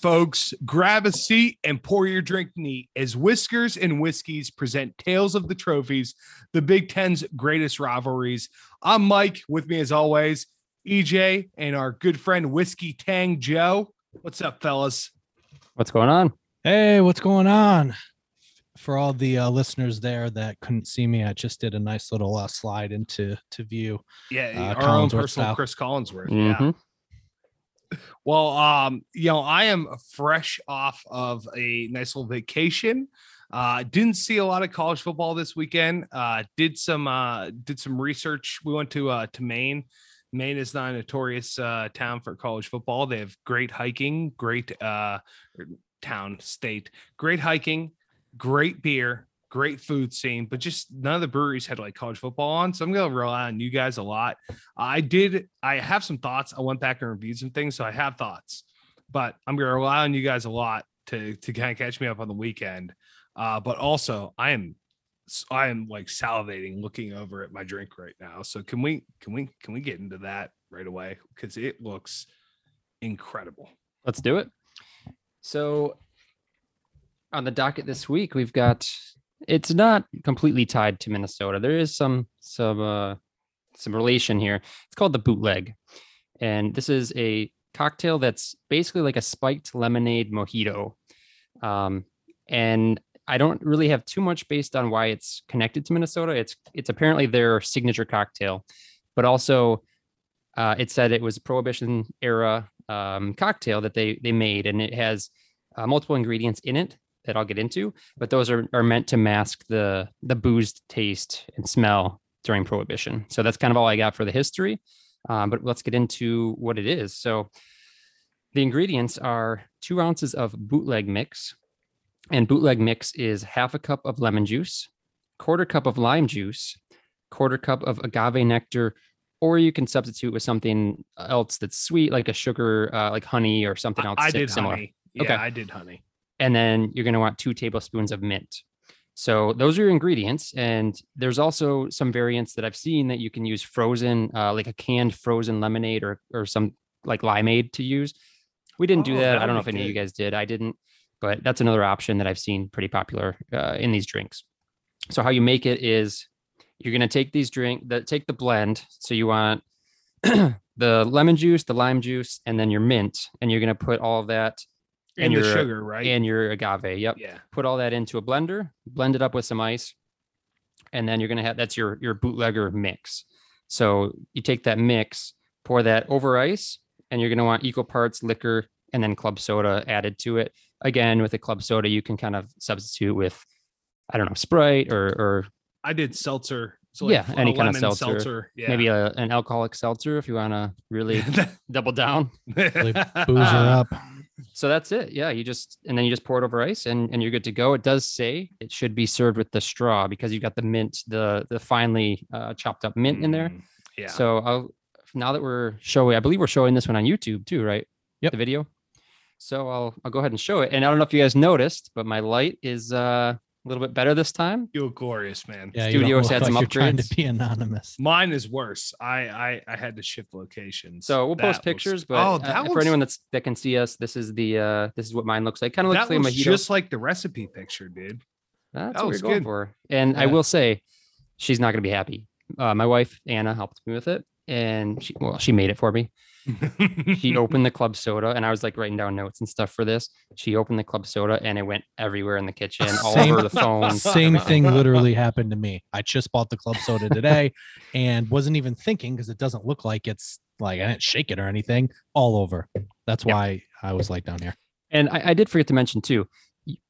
folks, grab a seat and pour your drink neat as Whiskers and Whiskeys present Tales of the Trophies, the Big Ten's greatest rivalries. I'm Mike, with me as always, EJ, and our good friend Whiskey Tang Joe. What's up, fellas? What's going on? Hey, what's going on? For all the uh, listeners there that couldn't see me, I just did a nice little uh, slide into to view. Yeah, Uh, our own personal style. Chris Collinsworth. Yeah. Well, um, you know, I am fresh off of a nice little vacation. Uh, didn't see a lot of college football this weekend. Uh, did some uh, did some research. We went to uh, to Maine. Maine is not a notorious uh, town for college football. They have great hiking, great uh, town, state, great hiking, great beer, great food scene, but just none of the breweries had like college football on. So I'm gonna rely on you guys a lot. I did. I have some thoughts. I went back and reviewed some things, so I have thoughts. But I'm gonna rely on you guys a lot to to kind of catch me up on the weekend. Uh, but also, I am I am like salivating looking over at my drink right now. So can we can we can we get into that right away because it looks incredible. Let's do it. So, on the docket this week, we've got. It's not completely tied to Minnesota. There is some some uh, some relation here. It's called the bootleg, and this is a cocktail that's basically like a spiked lemonade mojito. Um, and I don't really have too much based on why it's connected to Minnesota. It's it's apparently their signature cocktail, but also uh, it said it was a prohibition era um, cocktail that they they made, and it has uh, multiple ingredients in it that I'll get into, but those are are meant to mask the the boozed taste and smell during prohibition. So that's kind of all I got for the history. Um, but let's get into what it is. So the ingredients are two ounces of bootleg mix, and bootleg mix is half a cup of lemon juice, quarter cup of lime juice, quarter cup of agave nectar, or you can substitute with something else that's sweet, like a sugar, uh, like honey or something else I si- did similar. honey. Yeah, Okay. I did honey. And then you're going to want two tablespoons of mint. So those are your ingredients. And there's also some variants that I've seen that you can use frozen, uh, like a canned frozen lemonade or or some like limeade to use. We didn't do Oh, that. that I don't know if any of you guys did. I didn't, but that's another option that I've seen pretty popular uh, in these drinks. So how you make it is you're going to take these drink that take the blend. So you want the lemon juice, the lime juice, and then your mint, and you're going to put all that And, the your- sugar, right? and your agave. Yep yeah. put all that into a blender, blend it up with some ice, and then you're gonna have that's your your bootlegger mix. So you take that mix, pour that over ice, and you're gonna want equal parts liquor and then club soda added to it. Again, with the club soda, you can kind of substitute with, I don't know, Sprite or or I did seltzer. So Yeah, any kind of lemon seltzer. Yeah. maybe a, an alcoholic seltzer if you want to really double down. Really Boozer uh, up. So that's it. Yeah, you just and then you just pour it over ice and and you're good to go. It does say it should be served with the straw because you've got the mint, the the finely uh, chopped up mint in there. Mm, Yeah. So I'll now that we're showing, I believe we're showing this one on YouTube too, right? Yep. The video. So I'll I'll go ahead and show it. And I don't know if you guys noticed, but my light is uh, a little bit better this time. you look glorious, man. Yeah, you don't Studios look had some like you're trying upgrades. to be anonymous. Mine is worse. I I, I had to shift locations. So we'll That post looks- pictures, but oh, uh, that for anyone that's that can see us, this is the uh this is what mine looks like. Kind of looks that like looks mojito. just like the recipe picture, dude. That's That what was we're going good. for. And I will say, she's not going to be happy. Uh, my wife Anna helped me with it, and she well, she made it for me. She opened the club soda, and I was like writing down notes and stuff for this. She opened the club soda, and it went everywhere in the kitchen, all Same- over the phone. Same thing literally happened to me. I just bought the club soda today and wasn't even thinking because it doesn't look like it's like I didn't shake it or anything all over. That's Yep. why I was like down here. And I, I did forget to mention too,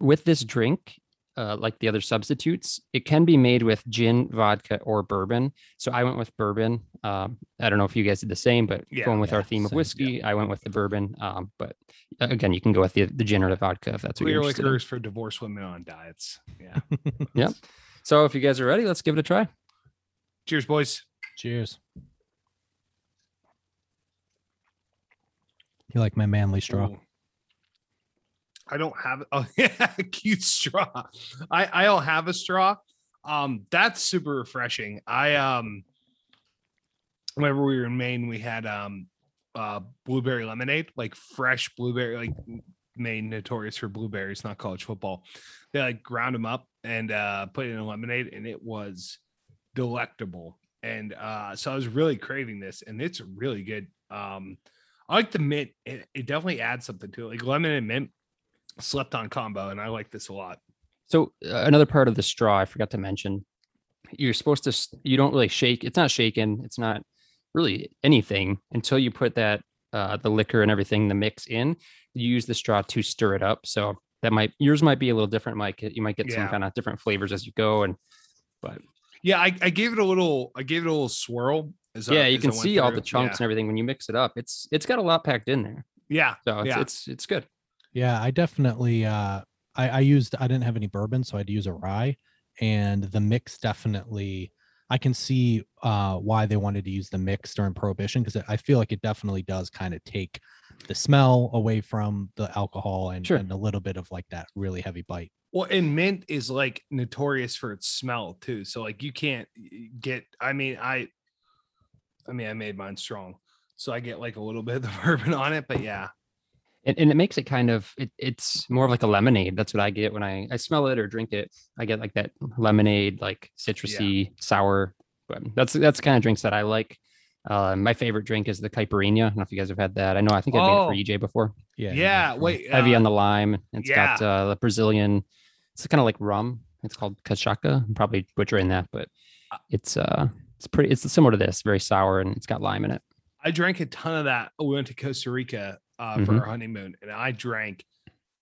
with this drink, uh, like the other substitutes, it can be made with gin, vodka, or bourbon. So I went with bourbon. Um, I don't know if you guys did the same, but Yeah, going with our yeah, theme of same, yeah. whiskey, I went with the bourbon. Um, but uh, again, you can go with the, the gin or the vodka if that's what Clear you're interested in. liquors for divorced women on diets. Yeah. Yep. So if you guys are ready, let's give it a try. Cheers, boys. Cheers. You like my manly straw? Ooh. I don't have oh yeah, cute straw. I I don't have a straw. Um, that's super refreshing. I um, whenever we were in Maine, we had um, uh, blueberry lemonade, like fresh blueberry, like Maine notorious for blueberries, not college football. They like ground them up and uh, put it in a lemonade, and it was delectable. And uh, so I was really craving this, and it's really good. Um, I like the mint; it, it definitely adds something to it. Like lemon and mint slept on combo, and I like this a lot. So uh, another part of the straw I forgot to mention, you're supposed to you don't really shake. It's not shaken. It's not really anything until you put that uh, the liquor and everything the mix in. You use the straw to stir it up. So that might yours might be a little different, Mike. You might get some kind of different flavors as you go. And but Yeah, I, I gave it a little. I gave it a little swirl. As I- yeah, you as can see all the chunks and everything when you mix it up. It's it's got a lot packed in there. Yeah, So it's Yeah. it's, it's good. Yeah, I definitely uh I, I used I didn't have any bourbon, so I had to use a rye. And the mix definitely I can see uh why they wanted to use the mix during prohibition because I feel like it definitely does kind of take the smell away from the alcohol and, Sure. and a little bit of like that really heavy bite. Well, and mint is like notorious for its smell too. So like you can't get. I mean, I. I mean, I made mine strong, so I get like a little bit of the bourbon on it. But yeah, and, and it makes it kind of it, it's more of like a lemonade that's what i get when i i smell it or drink it i get like that lemonade like citrusy sour but that's that's the kind of drinks that i like uh, my favorite drink is the caipirinha. I don't know if you guys have had that. I know I think I made it Oh. for EJ before. Yeah. yeah. exactly. Wait, Heavy uh, on the lime. It's got uh, the Brazilian. It's kind of like rum. It's called cachaca. I'm probably butchering that, but it's uh it's pretty. It's similar to this. Very sour and it's got lime in it. I drank a ton of that. We went to Costa Rica uh, for Mhm. our honeymoon, and I drank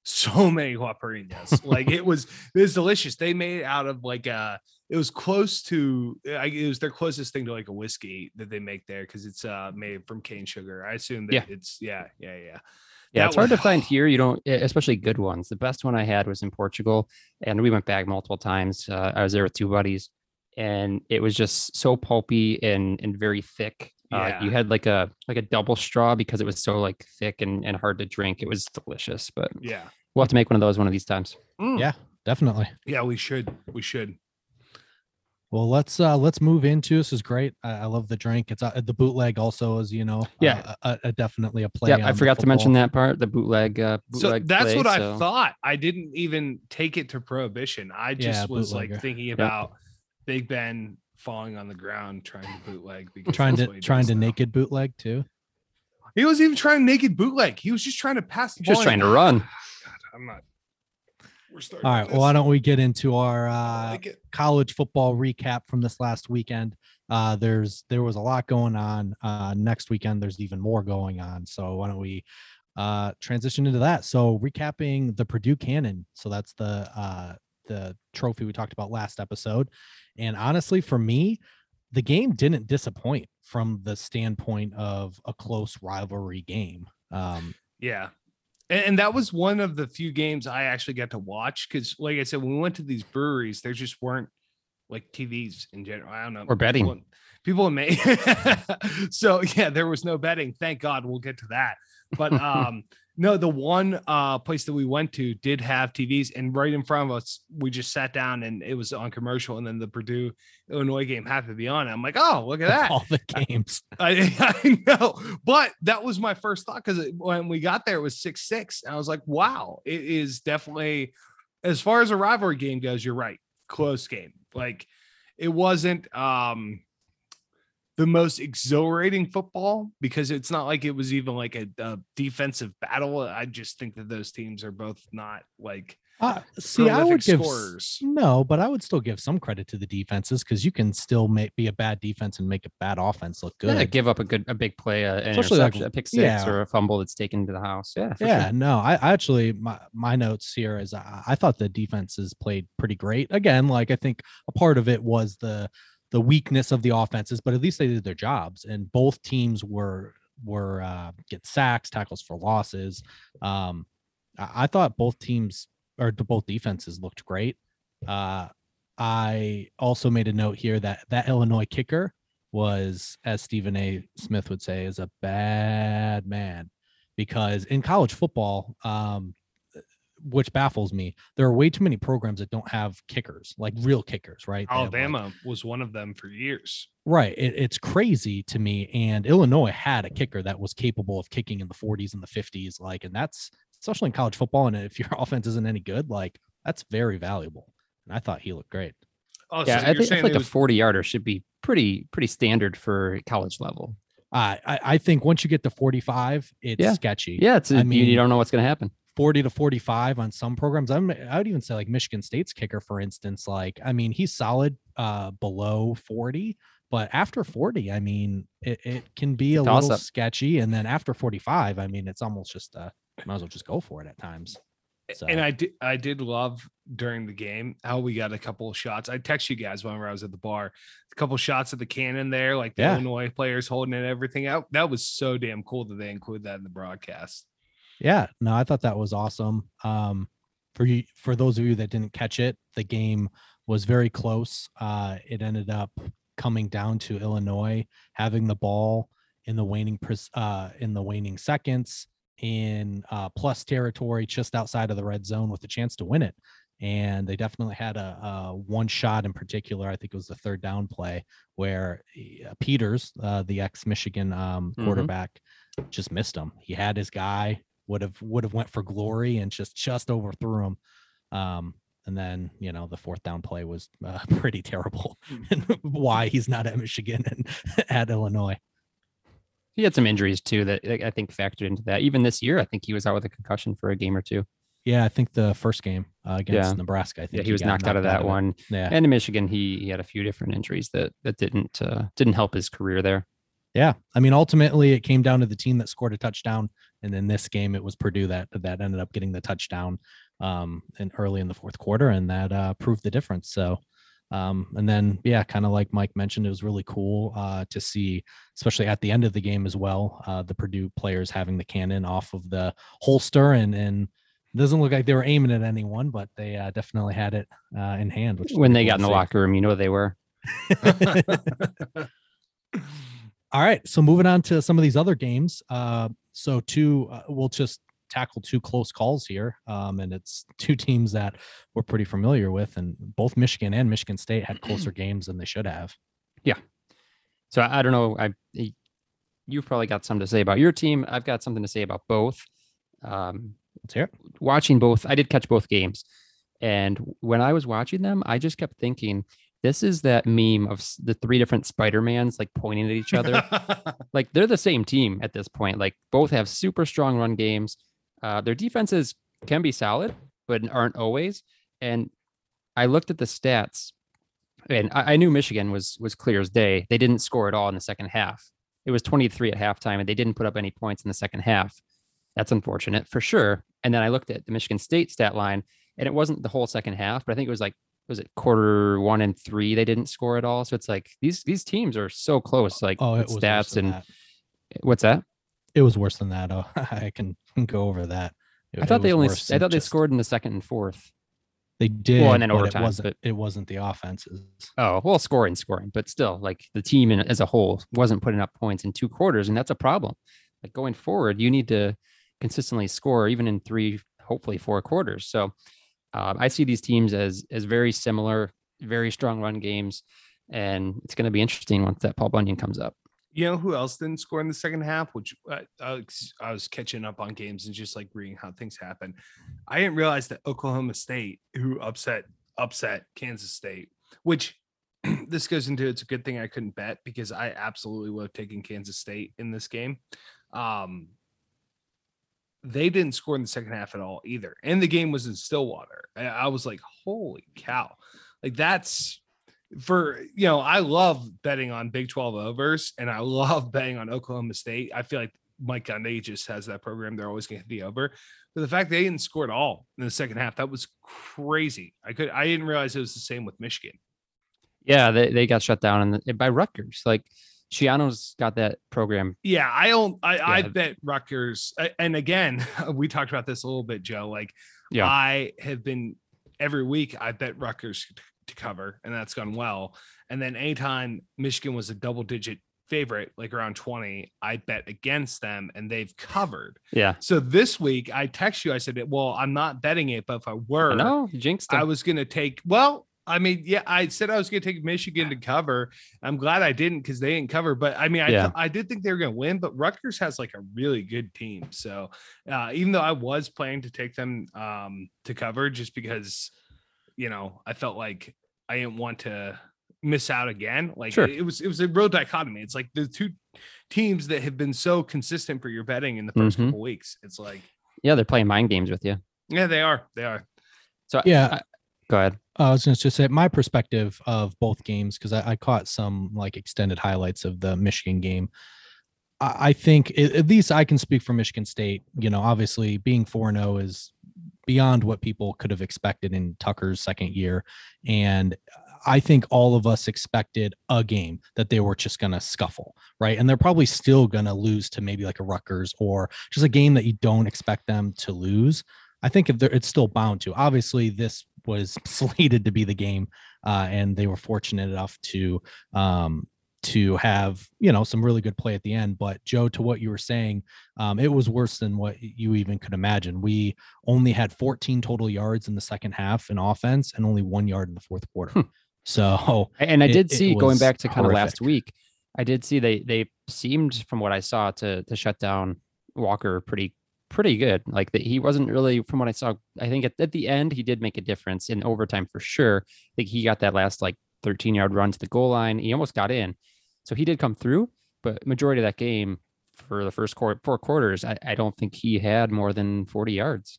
so many caipirinhas. like it was, it was delicious. They made it out of like a. It was close to. I, it was their closest thing to like a whiskey that they make there because it's uh made from cane sugar. I assume that Yeah. it's yeah, yeah, yeah. Yeah, That it's hard to find here. You don't, especially good ones. The best one I had was in Portugal, and we went back multiple times. Uh, I was there with two buddies, and it was just so pulpy and and very thick. Uh, Yeah. you had like a like a double straw because it was so like thick and, and hard to drink. It was delicious, but Yeah. we'll have to make one of those one of these times. Mm. Yeah, definitely. Yeah, we should. We should. Well, let's uh let's move into this is great. I, I love the drink. It's uh, the bootleg also is you know Yeah. uh, a, a definitely a play. Yeah, I forgot to mention that part. The bootleg. Uh, So that's play, what I thought. I didn't even take it to prohibition. I just Yeah, was like thinking about Big Ben falling on the ground trying to bootleg because Trying to trying to now. naked bootleg too. He was even trying naked bootleg. He was just trying to pass the Just trying to run. God, I'm not. We're starting. All right. Well, why don't we get into our uh, like college football recap from this last weekend? Uh, there's there was a lot going on. Uh, next weekend there's even more going on. So why don't we uh, transition into that? So recapping the Purdue Cannon. So that's the uh, the trophy we talked about last episode. And honestly, for me, the game didn't disappoint from the standpoint of a close rivalry game. Um, Yeah. And, and that was one of the few games I actually got to watch because, like I said, when we went to these breweries, there just weren't like TVs in general. I don't know. Or betting. People, people in Maine. so, yeah, there was no betting. Thank God we'll get to that. But um, no, the one uh, place that we went to did have TVs, and right in front of us, we just sat down and it was on commercial. And then the Purdue Illinois game happened to be on. I'm like, oh, look at that. all the games. I, I know, but that was my first thought because when we got there, it was six six. I was like, wow, it is definitely, as far as a rivalry game goes, you're right, close game. Like it wasn't um the most exhilarating football because it's not like it was even like a, a defensive battle. I just think that those teams are both not like Uh, see, I would give s- scorers. no, but I would still give some credit to the defenses because you can still make be a bad defense and make a bad offense look good. Yeah, give up a good a big play, uh, Especially like- a pick six, yeah. or a fumble that's taken to the house. Yeah, yeah, sure. no, I, I actually my my notes here is I, I thought the defenses played pretty great. Again, like I think a part of it was the the weakness of the offenses, but at least they did their jobs, and both teams were were uh, get sacks, tackles for losses. Um, I, I thought both teams or both defenses looked great. Uh, I also made a note here that that Illinois kicker was, as Stephen A. Smith would say, is a bad man because in college football, um, which baffles me, there are way too many programs that don't have kickers, like real kickers, right? They have, like- Alabama was one of them for years. Right. It, it's crazy to me. And Illinois had a kicker that was capable of kicking in the 40s and the 50s. Like, and that's especially in college football. And if your offense isn't any good, like that's very valuable. And I thought he looked great. Oh, yeah, so I think, I saying like it a 40 yarder should be pretty pretty standard for college level. Uh, I, I think once you get to 45, it's Yeah. sketchy. Yeah, it's a, I you- mean- you don't know what's going to happen. 40 to 45 on some programs. I'm I would even say like Michigan State's kicker, for instance. Like, I mean, he's solid uh below 40, but after 40, I mean, it, it can be a Toss little up. sketchy. And then after 45, I mean, it's almost just uh might as well just go for it at times. So And I did I did love during the game how we got a couple of shots. I text you guys whenever I was at the bar, a couple shots of the cannon there, like the Yeah. Illinois players holding it everything out. That was so damn cool that they include that in the broadcast. Yeah, no, I thought that was awesome. Um for you for those of you that didn't catch it, the game was very close. Uh it ended up coming down to Illinois having the ball in the waning uh in the waning seconds in uh plus territory just outside of the red zone with a chance to win it and they definitely had a, a one shot in particular i think it was the third down play where uh, peters uh, the ex michigan um Mhm. quarterback just missed him he had his guy would have would have went for glory and just just overthrew him um and then you know the fourth down play was uh, pretty terrible and why he's not at michigan and at illinois He had some injuries too that I think factored into that. Even this year, I think he was out with a concussion for a game or two. Yeah, I think the first game uh, against Yeah. Nebraska. I think Yeah, he was got knocked out of that it. one. Yeah, And in Michigan, he, he had a few different injuries that that didn't uh, didn't help his career there. yeah. I mean, ultimately, it came down to the team that scored a touchdown, and in this game, it was Purdue that that ended up getting the touchdown um, and early in the fourth quarter, and that uh, proved the difference. So, um, and then yeah, kind of like Mike mentioned, it was really cool uh, to see, especially at the end of the game as well, uh, the Purdue players having the cannon off of the holster and and. Doesn't look like they were aiming at anyone, but they uh, definitely had it uh, in hand. Which When they got in the see. locker room, you know they were. All right, so moving on to some of these other games. Uh, so two, uh, we'll just tackle two close calls here, um, and it's two teams that we're pretty familiar with, and both Michigan and Michigan State had closer games than they should have. Yeah. So I, I don't know. I you've probably got something to say about your team. I've got something to say about both. Um, Let's hear it. watching both, I did catch both games, and when I was watching them, I just kept thinking, this is that meme of the three different Spider Mans like pointing at each other. like they're the same team at this point. Like both have super strong run games. Uh, their defenses can be solid, but aren't always. And I looked at the stats, and I, I knew Michigan was was clear as day. They didn't score at all in the second half. It was 23 at halftime, and they didn't put up any points in the second half. That's unfortunate for sure. And then I looked at the Michigan State stat line, and it wasn't the whole second half, but I think it was like was it quarter one and three they didn't score at all. So it's like these these teams are so close. Like Oh, it with was worse stats and that. what's that? It was worse than that. Oh, I can go over that. It- I thought they only I thought they just- scored in the second and fourth. They did, Well, and then but overtime, It wasn't. but- It wasn't the offenses. Oh, well, scoring, scoring, but still, like the team in, as a whole wasn't putting up points in two quarters, and that's a problem. Like going forward, you need to consistently score, even in three, hopefully four quarters. So um, I see these teams as as very similar, very strong run games, and it's going to be interesting once that Paul Bunyan comes up. You know who else didn't score in the second half? Which uh, I, was- catching up on games and just like reading how things happen. I didn't realize that Oklahoma State, who upset upset Kansas State, which this goes into it's a good thing I couldn't bet because I absolutely would have taken Kansas State in this game. Um, they didn't score in the second half at all either, and the game was in Stillwater. I, was like, "Holy cow!" Like that's for you know, I love betting on Big 12 overs and I love betting on Oklahoma State. I feel like Mike Gundy just has that program. They're always going to hit the over. But the fact they didn't score at all in the second half, that was crazy. I could I didn't realize it was the same with Michigan. Yeah, they, they got shut down in the, by Rutgers. Like Schiano's got that program. Yeah, I don't I, I bet Rutgers and again, we talked about this a little bit, Joe. Like Yeah. I have been every week I bet Rutgers to cover, and that's gone well. And then anytime Michigan was a double digit favorite, like around 20, I bet against them and they've covered. Yeah, So this week I text you, I said, Well, I'm not betting it, but if I were, no, jinxed I was gonna take well, I mean, yeah, I said I was going to take Michigan to cover. I'm glad I didn't because they didn't cover. But I mean, I, Yeah. I did think they were going to win. But Rutgers has like a really good team. So uh, even though I was planning to take them um, to cover, just because you know I felt like I didn't want to miss out again. Like Sure. it was it was a real dichotomy. It's like the two teams that have been so consistent for your betting in the 1st Mhm. couple weeks. It's like Yeah, they're playing mind games with you. yeah, they are. They are. So Yeah. Go ahead. Uh, I was going to just say my perspective of both games because I, I caught some like extended highlights of the Michigan game. I, I think at at least I can speak for Michigan State. You know, obviously being four zero oh is beyond what people could have expected in Tucker's second year, and I think all of us expected a game that they were just going to scuffle, right? And they're probably still going to lose to maybe like a Rutgers or just a game that you don't expect them to lose. I think if they're, it's still bound to. Obviously, this was slated to be the game, uh, and they were fortunate enough to um, to have you know some really good play at the end. But Joe, to what you were saying, um, it was worse than what you even could imagine. We only had 14 total yards in the second half in offense, and only one yard in the fourth quarter. Hmm. So And I did it see going back to kind of last week, I did see they they seemed from what I saw to to shut down Walker pretty pretty good. Like that he wasn't really from what I saw. I think at, at the end he did make a difference in overtime for sure. I think he got that last like 13 yard run to the goal line. He almost got in, so he did come through. But majority of that game for the first quarter, four quarters, I, I don't think he had more than 40 yards.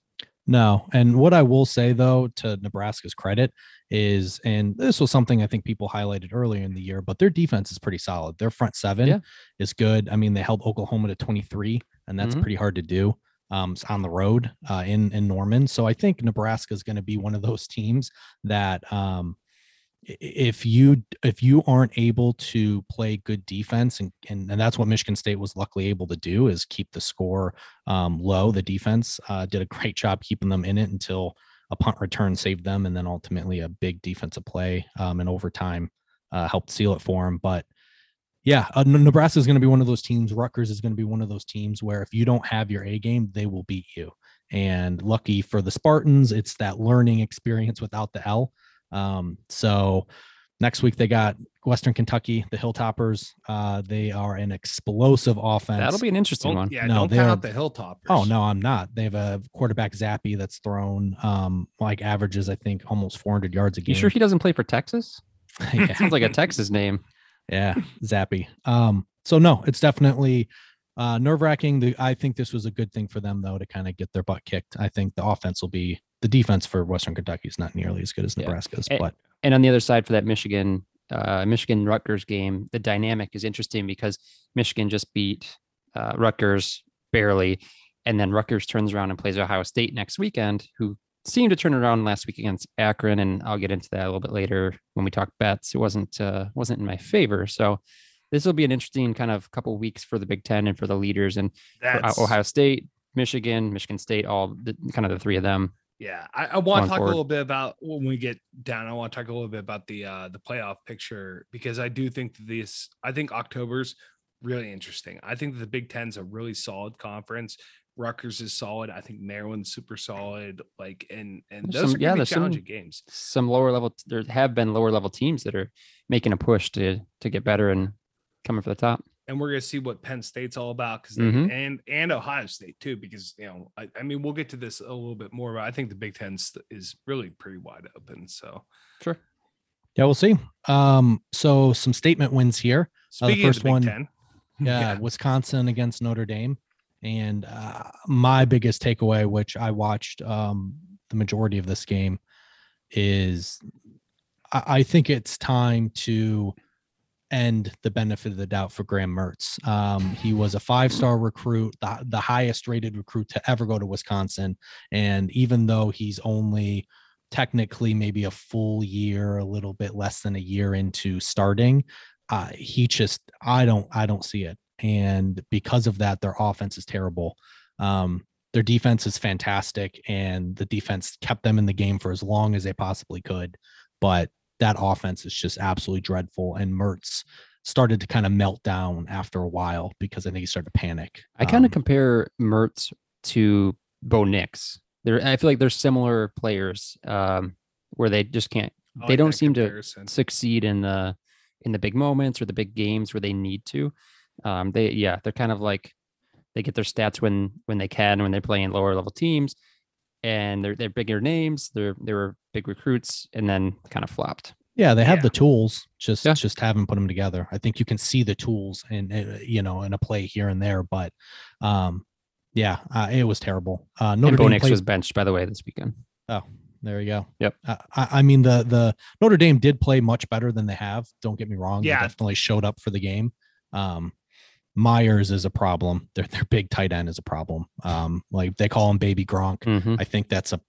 No. And what I will say though, to Nebraska's credit, is and this was something I think people highlighted earlier in the year, but their defense is pretty solid. Their front seven Yeah. is good. I mean, they held Oklahoma to 23, and that's Mhm. pretty hard to do. Um, on the road uh, in in Norman, so I think Nebraska is going to be one of those teams that um, if you if you aren't able to play good defense and, and and that's what Michigan State was luckily able to do is keep the score um, low. The defense uh, did a great job keeping them in it until a punt return saved them, and then ultimately a big defensive play um, in overtime uh, helped seal it for them. But yeah, uh, Nebraska is going to be one of those teams. Rutgers is going to be one of those teams where if you don't have your A game, they will beat you. And lucky for the Spartans, it's that learning experience without the L. Um, so next week they got Western Kentucky, the Hilltoppers. Uh, they are an explosive offense. That'll be an interesting Don't, one. yeah, No, don't they're- count out the Hilltoppers. Oh no, I'm not. They have a quarterback Zappe that's thrown um like averages, I think, almost 400 yards a game. You sure he doesn't play for Texas? yeah, Sounds like a Texas name. Yeah, Zappe. Um, so no, it's definitely uh nerve wracking. The I think this was a good thing for them though to kind of get their butt kicked. I think the offense will be the defense for Western Kentucky is not nearly as good as Nebraska's, Eh, but and on the other side for that Michigan uh, Michigan Rutgers game, the dynamic is interesting because Michigan just beat uh, Rutgers barely, and then Rutgers turns around and plays Ohio State next weekend, who seemed to turn around last week against Akron, and I'll get into that a little bit later when we talk bets. It wasn't uh, wasn't in my favor, so this will be an interesting kind of couple weeks for the Big Ten and for the leaders, and uh, Ohio State, Michigan, Michigan State, all the, kind of the three of them. Yeah, I, I want to talk forward. a little bit about when we get down. I want to talk a little bit about the uh the playoff picture because I do think that this. I think October's really interesting. I think that the Big Ten's a really solid conference. Rutgers is solid. I think Maryland's super solid. Like and and There's those some- are yeah, gonna be there's some- challenging games. some lower level there have been lower level teams that are making a push to to get better and coming for the top and we're gonna see what Penn State's all about because Mhm. and and Ohio State too because you know I, I mean we'll get to this a little bit more but I think the Big Ten is really pretty wide open. So sure yeah, we'll see. Um, so some statement wins here. speaking first of the Big one- Ten, yeah, Wisconsin against Notre Dame. And uh, my biggest takeaway, which I watched um, the majority of this game, is I, I think it's time to end the benefit of the doubt for Graham Mertz. Um, he was a five star recruit, the, the highest rated recruit to ever go to Wisconsin. And even though he's only technically maybe a full year, a little bit less than a year into starting, uh, he just I don't I don't see it, and because of that, their offense is terrible. Um, their defense is fantastic, and the defense kept them in the game for as long as they possibly could. But that offense is just absolutely dreadful, and Mertz started to kind of melt down after a while because I think he started to panic. i kind of Um, compare mertz to bo nix there i feel like they're similar players um where they just can't I they like don't that seem to succeed in the in the big moments or the big games where they need to. Um, they yeah, they're kind of like they get their stats when when they can when they're playing lower level teams, and they're they're bigger names. They're they were big recruits, and then kind of flopped. Yeah, they have Yeah. the tools, just Yeah. just haven't put them together. I think you can see the tools and uh, you know in a play here and there, but um, yeah, uh, it was terrible. Uh, Notre and Dame Bo Nix played, was benched by the way this weekend. Oh, there you go. Yep. Uh, I, I mean the the Notre Dame did play much better than they have. Don't get me wrong. Yeah. they definitely showed up for the game. Um, Myers is a problem. Their their big tight end is a problem. Um, like they call him Baby Gronk. Mhm. I think that's a.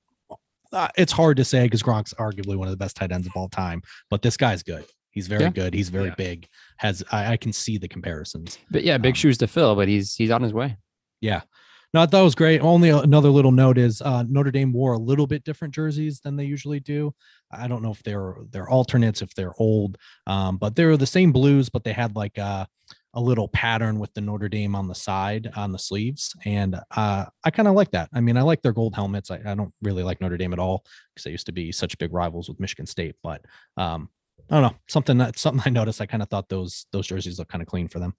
Uh, it's hard to say because Gronk's arguably one of the best tight ends of all time, but this guy's good. He's very Yeah. good. He's very Yeah. big. Has I, I can see the comparisons. But yeah, big Um, shoes to fill. But he's he's on his way. Yeah. No, I thought it was great. Only another little note is uh, Notre Dame wore a little bit different jerseys than they usually do. I don't know if they're they're alternates, if they're old, um, but they're the same blues, but they had like a, a little pattern with the Notre Dame on the side on the sleeves, and uh, I kind of like that. I mean, I like their gold helmets. I, I don't really like Notre Dame at all because they used to be such big rivals with Michigan State, but um, I don't know something that something I noticed. I kind of thought those those jerseys look kind of clean for them.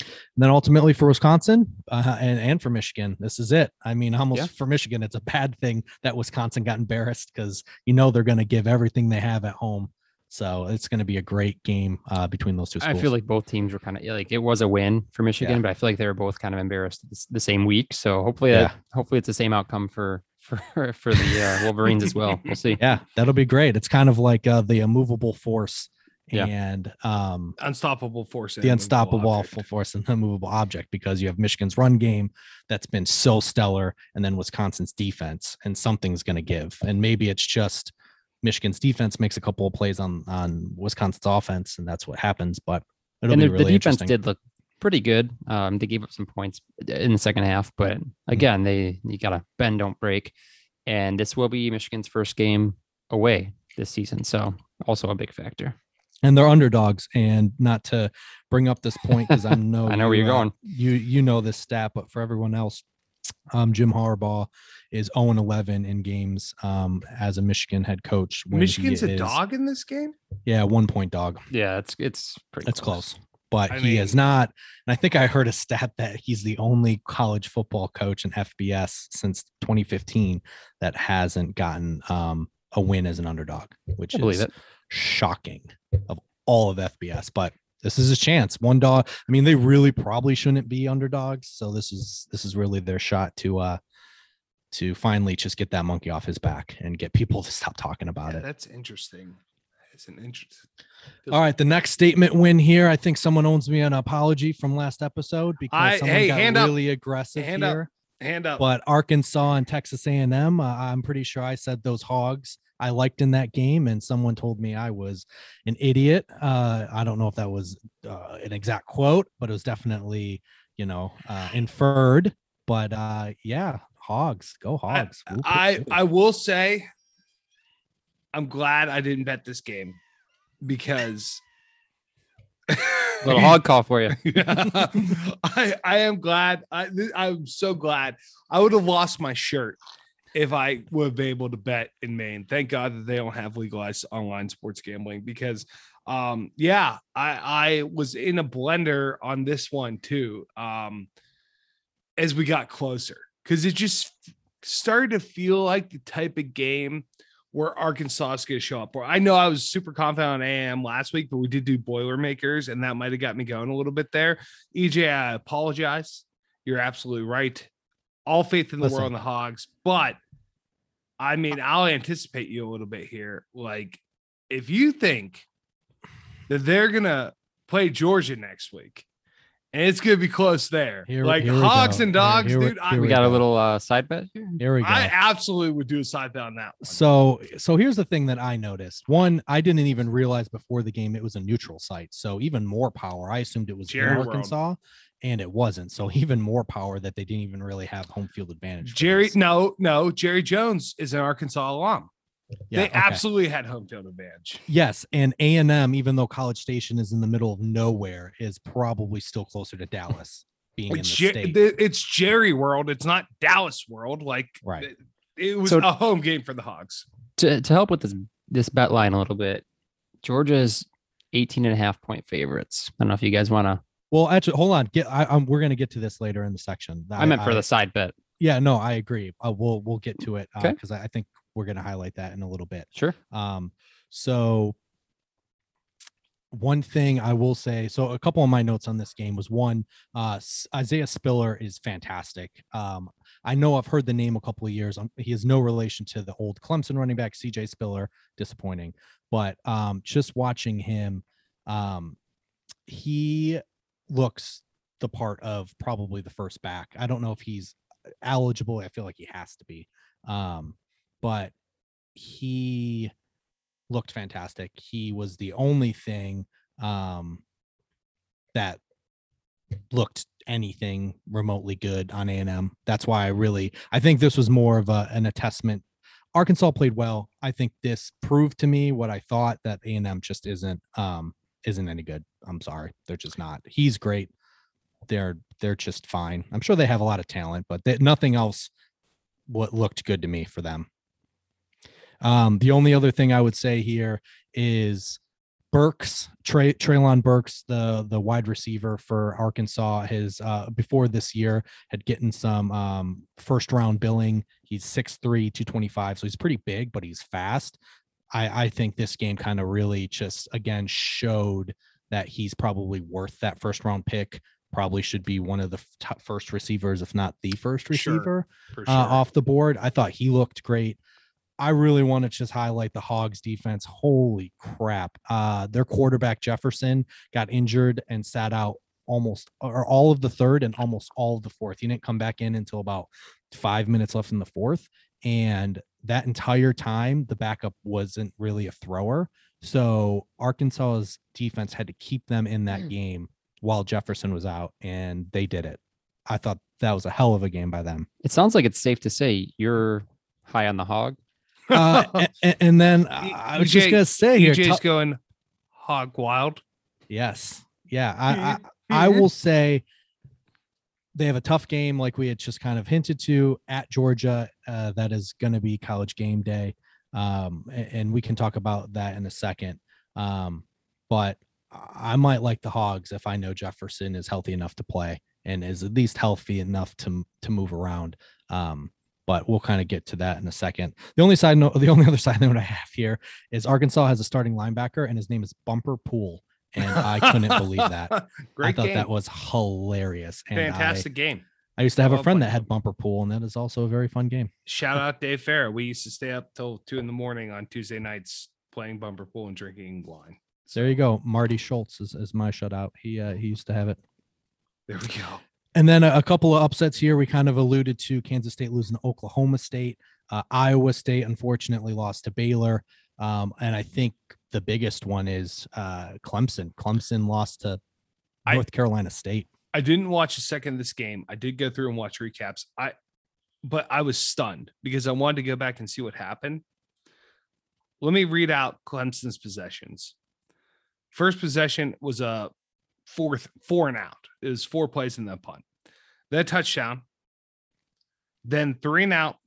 And then ultimately for Wisconsin uh, and, and for Michigan, this is it. I mean, almost Yeah. for Michigan, it's a bad thing that Wisconsin got embarrassed because you know they're going to give everything they have at home. So it's going to be a great game uh, between those two I feel like both teams were kind of like it was a win for Michigan, Yeah. but I feel like they were both kind of embarrassed the same week. So hopefully, Yeah. that, hopefully it's the same outcome for for for the uh, Wolverines as well. We'll see. yeah, that'll be great. It's kind of like uh, the immovable force Yeah. and um, unstoppable force. the unstoppable object. force and the movable object because you have Michigan's run game that's been so stellar, and then Wisconsin's defense, and something's going to give. And maybe it's just Michigan's defense makes a couple of plays on on Wisconsin's offense, and that's what happens. But it'll and be the, really the defense did look pretty good. Um, they gave up some points in the second half, but Mm-hmm. again, they you gotta bend, don't break. And this will be Michigan's first game away this season, so also a big factor. and they're underdogs. And not to bring up this point because I know I know where you, you're uh, going. You you know this stat, but for everyone else, um, Jim Harbaugh is 0 11 in games um, as a Michigan head coach. when he Michigan's a is- dog in this game. Yeah, one point dog. Yeah, it's it's pretty. It's close. But I he is not. And I think I heard a stat that he's the only college football coach in FBS since 2015 that hasn't gotten um, a win as an underdog, which I believe is it. shocking of all of FBS. But this is a chance. One dog. I mean, they really probably shouldn't be underdogs. So this is this is really their shot to uh to finally just get that monkey off his back and get people to stop talking about Yeah, it. that's interesting. It's an interest. All right, the next statement win here. I think someone owns me an apology from last episode because I- someone hey, got hand up. really aggressive Hand up. Hand up. But Arkansas and Texas A&M, uh, I'm pretty sure I said those hogs I liked in that game, and someone told me I was an idiot. Uh, I don't know if that was uh, an exact quote, but it was definitely, you know, uh, inferred. But uh, yeah, hogs, go hogs. I whoop. I will say, I'm glad I didn't bet this game because little hog call for you. I I am glad. I I'm so glad. I would have lost my shirt if I would have been able to bet in Maine. Thank God that they don't have legalized online sports gambling because um yeah, I I was in a blender on this one too. Um as we got closer cuz it just started to feel like the type of game where Arkansas is going to show up. Or I know I was super confident on AM last week, but we did do Boilermakers, and that might have got me going a little bit there. EJ, I apologize. You're absolutely right. All faith in the Listen. world in the Hogs, but I mean, I'll anticipate you a little bit here. Like, if you think that they're gonna play Georgia next week, and it's gonna be close there, Here- like here hogs and dogs, here we- dude. I, here We we got a little uh, side bet here. Here we go. I absolutely would do a side bet on that one. So so here's the thing that I noticed. One, I didn't even realize before the game it was a neutral site. So even more power. I assumed it was in Jerry World. Arkansas and it wasn't. So even more power that they didn't even really have home field advantage. Jerry, this. no, no, Jerry Jones is an Arkansas alum. Yeah, they okay. absolutely had hometown advantage. Yes, and A and M, even though College Station is in the middle of nowhere, is probably still closer to Dallas, being in the Jer- state. it's Jerry World. It's not Dallas World. Like Right. it, it was So- a home game for the Hogs. To to help with this this bet line a little bit. Georgia's 18 and a half point favorites. I don't know if you guys want to. Well, actually, hold on. Get I, I'm, we're gonna get to this later in the section. I, meant for the side bet. Yeah, no, I agree. Uh, we'll we'll get to it Okay. because I, I think we're gonna highlight that in a little bit. Sure. Um, so one thing I will say, so a couple of my notes on this game was one, uh, Isaiah Spiller is fantastic. Um, I know I've heard the name a couple of years. Um, he has no relation to the old Clemson running back CJ Spiller, disappointing. But um, just watching him, um, he looks the part of probably the first back. I don't know if he's eligible. I feel like he has to be. Um, but he looked fantastic. He was the only thing um, that looked anything remotely good on A&M. That's why I really I think this was more of a, an attestment. Arkansas played well. I think this proved to me what I thought that A&M just isn't um isn't any good. I'm sorry. They're just not. He's great. They're they're just fine. I'm sure they have a lot of talent, but they, nothing else what looked good to me for them. Um, the only other thing I would say here is Burks, Trey, Treylon Burks, the the wide receiver for Arkansas, has uh, before this year had gotten some um, first round billing. He's 6'3", 225, so he's pretty big, but he's fast. I, I think this game kind of really just again showed that he's probably worth that first round pick. Probably should be one of the top first receivers, if not the first Sure. receiver uh, off the board. I thought he looked great. I really want to just highlight the Hogs defense. Holy crap. Uh, their quarterback Jefferson got injured and sat out almost or all of the third and almost all of the fourth. He didn't come back in until about five minutes left in the fourth. And that entire time, the backup wasn't really a thrower. So Arkansas's defense had to keep them in that Mm. game while Jefferson was out, and they did it. I thought that was a hell of a game by them. It sounds like it's safe to say you're high on the hog. Uh, a- a- and, then I I was just gonna say here. EJ's to- going hog wild. yes, yeah, I, I I will say they have a tough game, like we had just kind of hinted to at Georgia. Uh, that is going to be college game day, um, a- and we can talk about that in a second. Um, but I I might like the Hogs if I know Jefferson is healthy enough to play and is at least healthy enough to to move around. Um, but we'll kind of get to that in a second. The only side note, the only other side note I have here is Arkansas has a starting linebacker, and his name is Bumper Pool, and I couldn't believe that. Great I thought game. that was hilarious. And I- fantastic game. I, used to have a friend that had Bumper Pool, and that is also a very fun game. Shout out Dave Fair. We used to stay up till two in the morning on Tuesday nights playing bumper pool and drinking wine. So. There you go. Marty Schultz is, is my shutout. He uh, he used to have it. There we go. And then a, a couple of upsets here. We kind of alluded to Kansas State losing to Oklahoma State. Uh, Iowa State unfortunately lost to Baylor. Um, and I think the biggest one is uh, Clemson. Clemson lost to I- North Carolina State. I didn't watch a second of this game. I did go through and watch recaps. I but I was stunned because I wanted to go back and see what happened. Let me read out Clemson's possessions. First possession was a fourth four and out. It was four plays in that punt. that touchdown. Then three and out,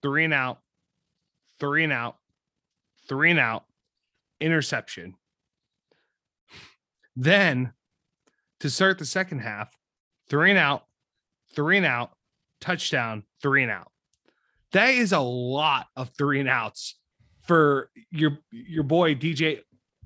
three and out, three and out, three and out, interception. Then to start the second half, three and out, three and out, touchdown, three and out. That is a lot of three and outs for your your boy DJ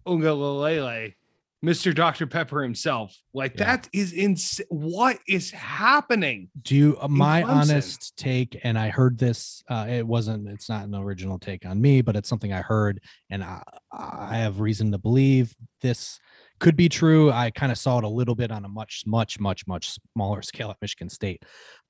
Uiagalelei, Mr. Dr. Pepper himself. Like Yeah. that is insane. What is happening? Do you, uh, my honest take, and I heard this, uh, it wasn't, it's not an original take on me, but it's something I heard, and I, I have reason to believe this could be true. I kind of saw it a little bit on a much, much, much, much smaller scale at Michigan State,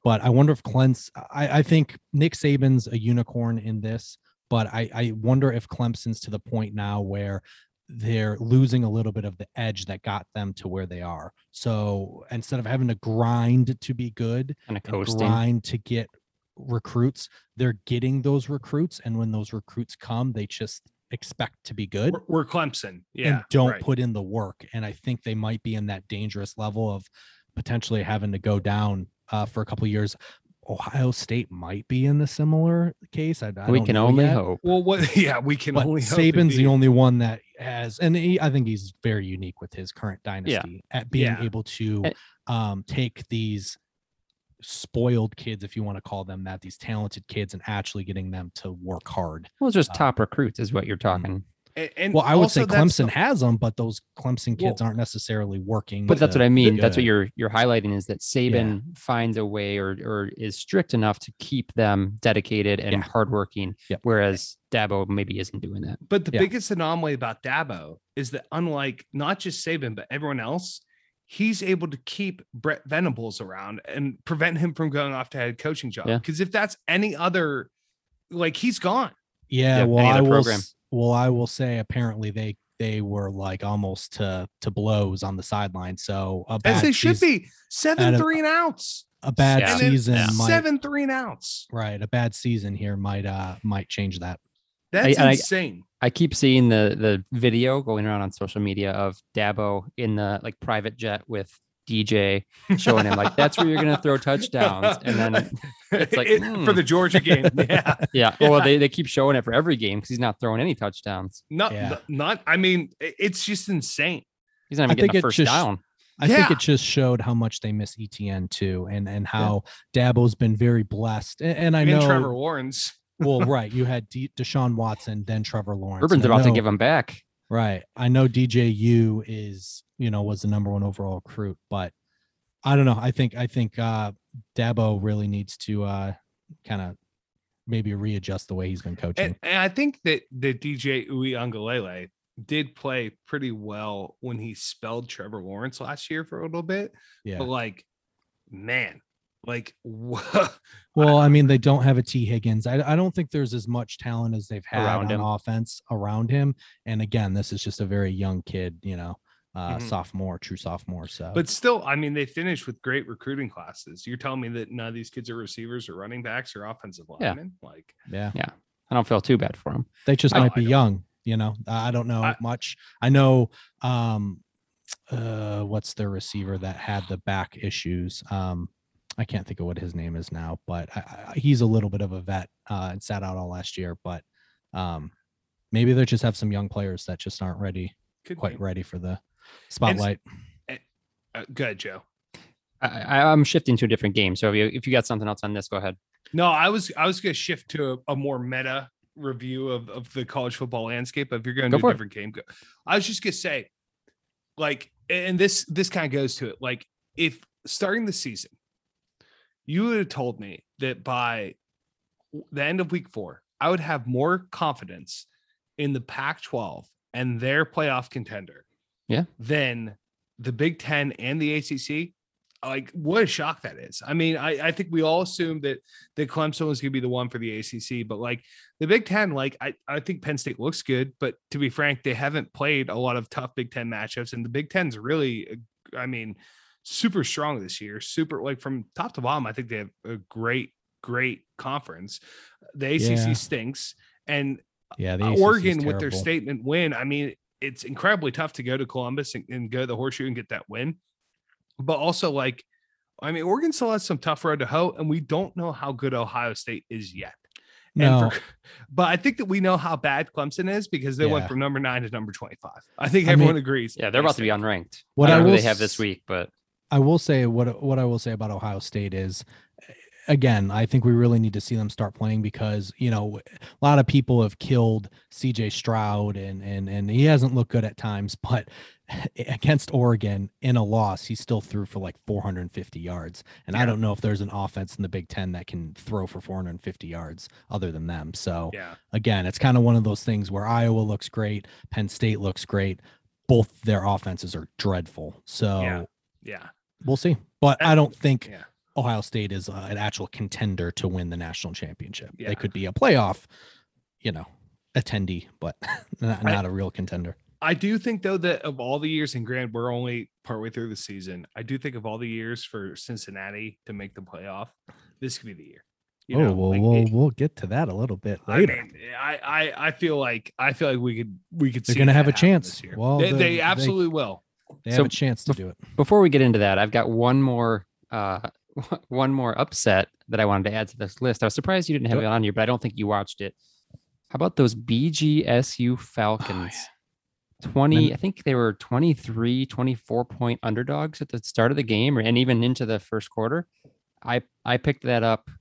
but I wonder if Clemson, I, I think Nick Saban's a unicorn in this, but I, I wonder if Clemson's to the point now where they're losing a little bit of the edge that got them to where they are. So instead of having to grind to be good, Kind of and coasting. grind to get recruits, they're getting those recruits, and when those recruits come, they just expect to be good We're, we're Clemson. Yeah. and don't right. put in the work. And I think they might be in that dangerous level of potentially having to go down uh, for a couple years. Ohio State might be in the similar case. I, I we don't can only yet, hope. Well, what? Yeah, we can But only. hope it'd Saban's the only one that has, and he, I think he's very unique with his current dynasty at being Yeah. able to um, take these spoiled kids, if you want to call them that, these talented kids, and actually getting them to work hard. Well, just Uh, top recruits is what you're talking. And, and Well, I would say Clemson the- has them, but those Clemson kids Well- aren't necessarily working. But that's what I mean. That's what you're you're highlighting is that Saban finds a way or or is strict enough to keep them dedicated and Yeah. hardworking, Yep. whereas Dabo maybe isn't doing that. But the Yeah. biggest anomaly about Dabo is that unlike not just Saban but everyone else, he's able to keep Brent Venables around and prevent him from going off to head coaching job. Yeah. Because if that's any other, like he's gone. Yeah, Yeah, well, any other I will. program. S- Well, I will say apparently they they were like almost to to blows on the sideline. So a As they should be. Seven at a- three and outs. A bad Yeah. Season Yeah. might Seven three and outs. right. A bad season here might uh might change that. That's I- insane. I keep seeing the the video going around on social media of Dabo in the like private jet with DJ showing him like that's where you're gonna throw touchdowns, and then it's like, It- hmm. for the Georgia game. Yeah. yeah, well they, they keep showing it for every game because he's not throwing any touchdowns. Not, Yeah. not, I mean, it's just insane. He's not even I getting think the it first just- down. I think it just showed how much they miss ETN too, and and how Dabo's been very blessed. And, and I And know, Trevor Lawrence. well, right, you had D- Deshaun Watson, then Trevor Lawrence. Urban's and I about to give him back. Right. I know DJU is, you know, was the number one overall recruit, but I don't know. I think I think uh Dabo really needs to uh kind of maybe readjust the way he's been coaching. And, and I think that the DJ Uiagalelei did play pretty well when he spelled Trevor Lawrence last year for a little bit. yeah. But like, man, like wha- Well, I mean, they don't have a Tee Higgins. I, I don't think there's as much talent as they've had Around on him. offense around him. And again, this is just a very young kid, you know, uh Mhm. sophomore, true sophomore. So but still, I mean, they finished with great recruiting classes. You're telling me that none of these kids are receivers or running backs or offensive Yeah. linemen? Like, yeah. Yeah. I don't feel too bad for them. they just I- might be young you know i don't know I- much i know um uh what's the receiver that had the back issues um i can't think of what his name is now but I, I, he's a little bit of a vet uh and sat out all last year but um maybe they just have some young players that just aren't ready could quite be. ready for the spotlight Uh, good, Joe. I, I, I'm shifting to a different game. So if you if you got something else on this, go ahead. No, I was I was gonna shift to a, a more meta review of, of the college football landscape. If you're going Go to for a it. different game, go. I was just gonna say, like, and this this kind of goes to it. Like, if starting the season, you would have told me that by the end of week four, I would have more confidence in the Pac-12 and their playoff contender, Yeah. than the Big Ten and the ACC. Like, what a shock that is. I mean, I, I think we all assumed that that Clemson was going to be the one for the ACC, but like the Big Ten, like I, I think Penn State looks good, but to be frank, they haven't played a lot of tough Big Ten matchups, and the Big Ten's really, uh, I mean, super strong this year. Super like from top to bottom, I think they have a great, great conference. The ACC Yeah. stinks, and yeah the uh, ACC 's Oregon with their statement win. I mean, it's incredibly tough to go to Columbus and, and go to the horseshoe and get that win. But also, like, I mean, Oregon still has some tough road to hoe, and we don't know how good Ohio State is yet. And no for- but I think that we know how bad Clemson is because they went from number nine to number 25. I think I everyone mean- agrees. Yeah, they're They about to be unranked. What I I don't know who they have this week, but I will say what what I will say about Ohio State is again, I think we really need to see them start playing because, you know, a lot of people have killed CJ Stroud and and and he hasn't looked good at times, but against Oregon in a loss, he still threw for like 450 yards. And I don't know if there's an offense in the Big 10 that can throw for 450 yards other than them. So, Yeah. again, it's kind of one of those things where Iowa looks great, Penn State looks great. Both their offenses are dreadful. So, Yeah. We'll see. But I don't think Yeah. Ohio State is uh, an actual contender to win the national championship. Yeah. They could be a playoff, you know, attendee, but not, I- not a real contender. I do think though that of all the years, and Grant, we're only partway through the season. I do think of all the years for Cincinnati to make the playoff, this could be the year. You know, oh, well, like, we'll it- we'll get to that a little bit I later. mean, I, I I feel like I feel like we could we could. They're see gonna have a chance. Well, they, they they- absolutely will. They have so a chance to bef- do it. before we get into that, I've got one more uh one more upset that I wanted to add to this list. I was surprised you didn't have Yep. it on here, but I don't think you watched it. How about those BGSU Oh, Falcons? 20, Min- I think they were 23, 24 point underdogs at the start of the game or and even into the first quarter. I I picked that up. I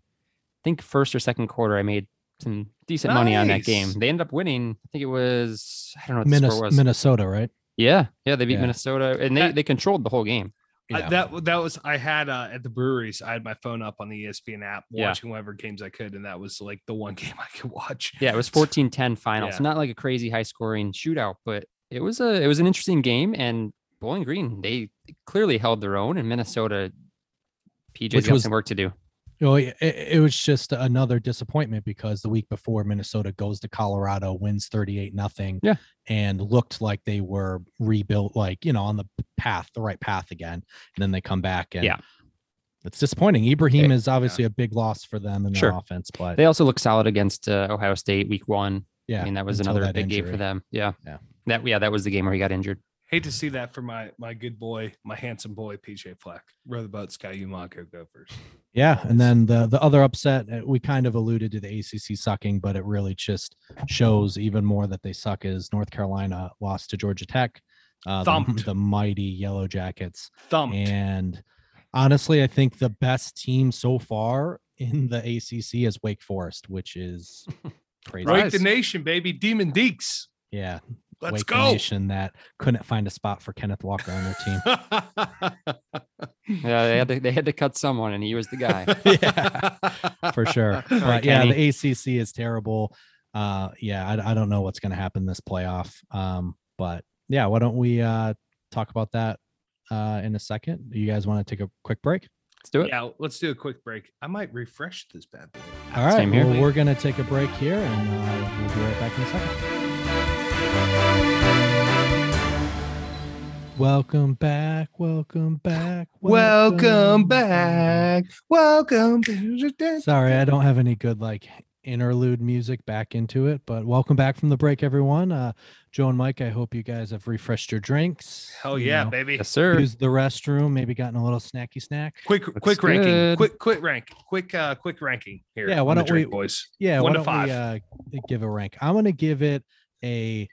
think first or second quarter I made some decent money on that game. They ended up winning. I think it was I don't know what the score was. Minnesota, right? Yeah, yeah, they beat Yeah. Minnesota and they, That- they controlled the whole game. I- that that was I had uh, at the breweries. I had my phone up on the ESPN app, Yeah. watching whatever games I could, and that was like the one game I could watch. Yeah, it was So- 14-10 final. Yeah. So not like a crazy high scoring shootout, but it was a it was an interesting game. And Bowling Green, they clearly held their own. And Minnesota, PJ's Which got was- some work to do. Oh, it, it it was just another disappointment because the week before Minnesota goes to Colorado, wins 38 nothing. Yeah. And looked like they were rebuilt, like, you know, on the path, the right path again. And then they come back and Yeah. it's disappointing. Ibrahim is obviously a big loss for them in their Sure. offense, but They also look solid against uh, Ohio State week one. yeah, I mean, that was another that big game for them. Yeah. Yeah. That yeah, that was the game where he got injured. Hate to see that for my my good boy, my handsome boy, PJ Fleck. Row the boat, Ski-U-Mah go Gophers. Yeah, and then the the other upset, uh, we kind of alluded to the ACC sucking, but it really just shows even more that they suck. Is North Carolina lost to Georgia Tech, uh, the, Thumped. the mighty Yellow Jackets, Thumped. and honestly, I think the best team so far in the ACC is Wake Forest, which is crazy. Break the nation, baby. Demon Deacs. Yeah, Let's Wake the go. Nation that couldn't find a spot for Kenneth Walker on their team. Yeah, they had to, they had to cut someone, and he was the guy. yeah, for sure. Sorry, But yeah, Kenny. the ACC is terrible. Uh, yeah, I, I don't know what's going to happen this playoff. Um, but yeah, why don't we uh talk about that uh in a second? You guys want to take a quick break? Let's do it. yeah, let's do a quick break. I might refresh this bad boy. All right, here. well, we're going to take a break here, and uh, we'll be right back in a second. Welcome back. Welcome back. Welcome back. Welcome. back. Sorry, I don't have any good like interlude music back into it, but welcome back from the break, everyone. Uh, Joe and Mike, I hope you guys have refreshed your drinks. Hell you yeah, know, baby. Yes, sir. Used the restroom, maybe gotten a little snacky snack. Quick, Looks quick ranking. good. Quick, quick rank. Quick, uh, quick ranking here. Yeah, why on the don't drink, we- boys? Yeah, One why to don't we uh, give a rank? I'm gonna give it a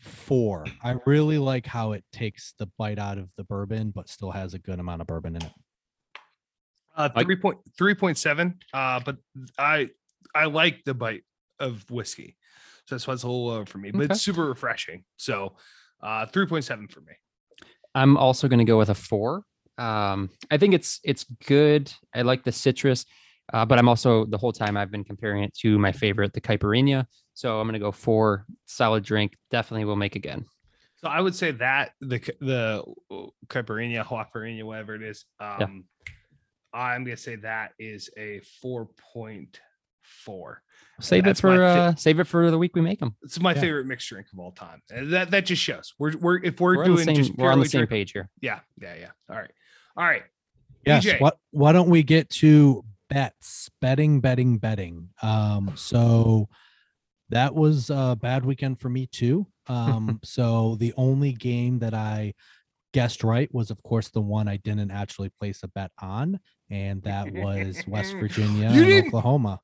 four. I really like how it takes the bite out of the bourbon, but still has a good amount of bourbon in it. Uh, three point three point seven. Uh, but I I like the bite of whiskey, so that's why it's a little lower for me. But Okay. it's super refreshing. So, uh, three point seven for me. I'm also going to go with a four. Um, I think it's it's good. I like the citrus, uh, but I'm also the whole time I've been comparing it to my favorite, the Caipirinha. So I'm going to go four. Solid drink. Definitely will make again. So I would say that the c- the uh, caipirinha, Huaquarinia, whatever it is. Um, I'm gonna say that is a four point four. Save it for fa- uh, save it for the week we make them. It's my Yeah. favorite mixed drink of all time. And that that just shows we're we're if we're, We're, on the doing same. just We're on the same drink- page here. Yeah, yeah, yeah. All right, all right. Yes. PJ. What? Why don't we get to bets? Betting, betting, betting. Um. So that was a bad weekend for me too. Um. so the only game that I guessed right was, of course, the one I didn't actually place a bet on, and that was West Virginia You and Oklahoma.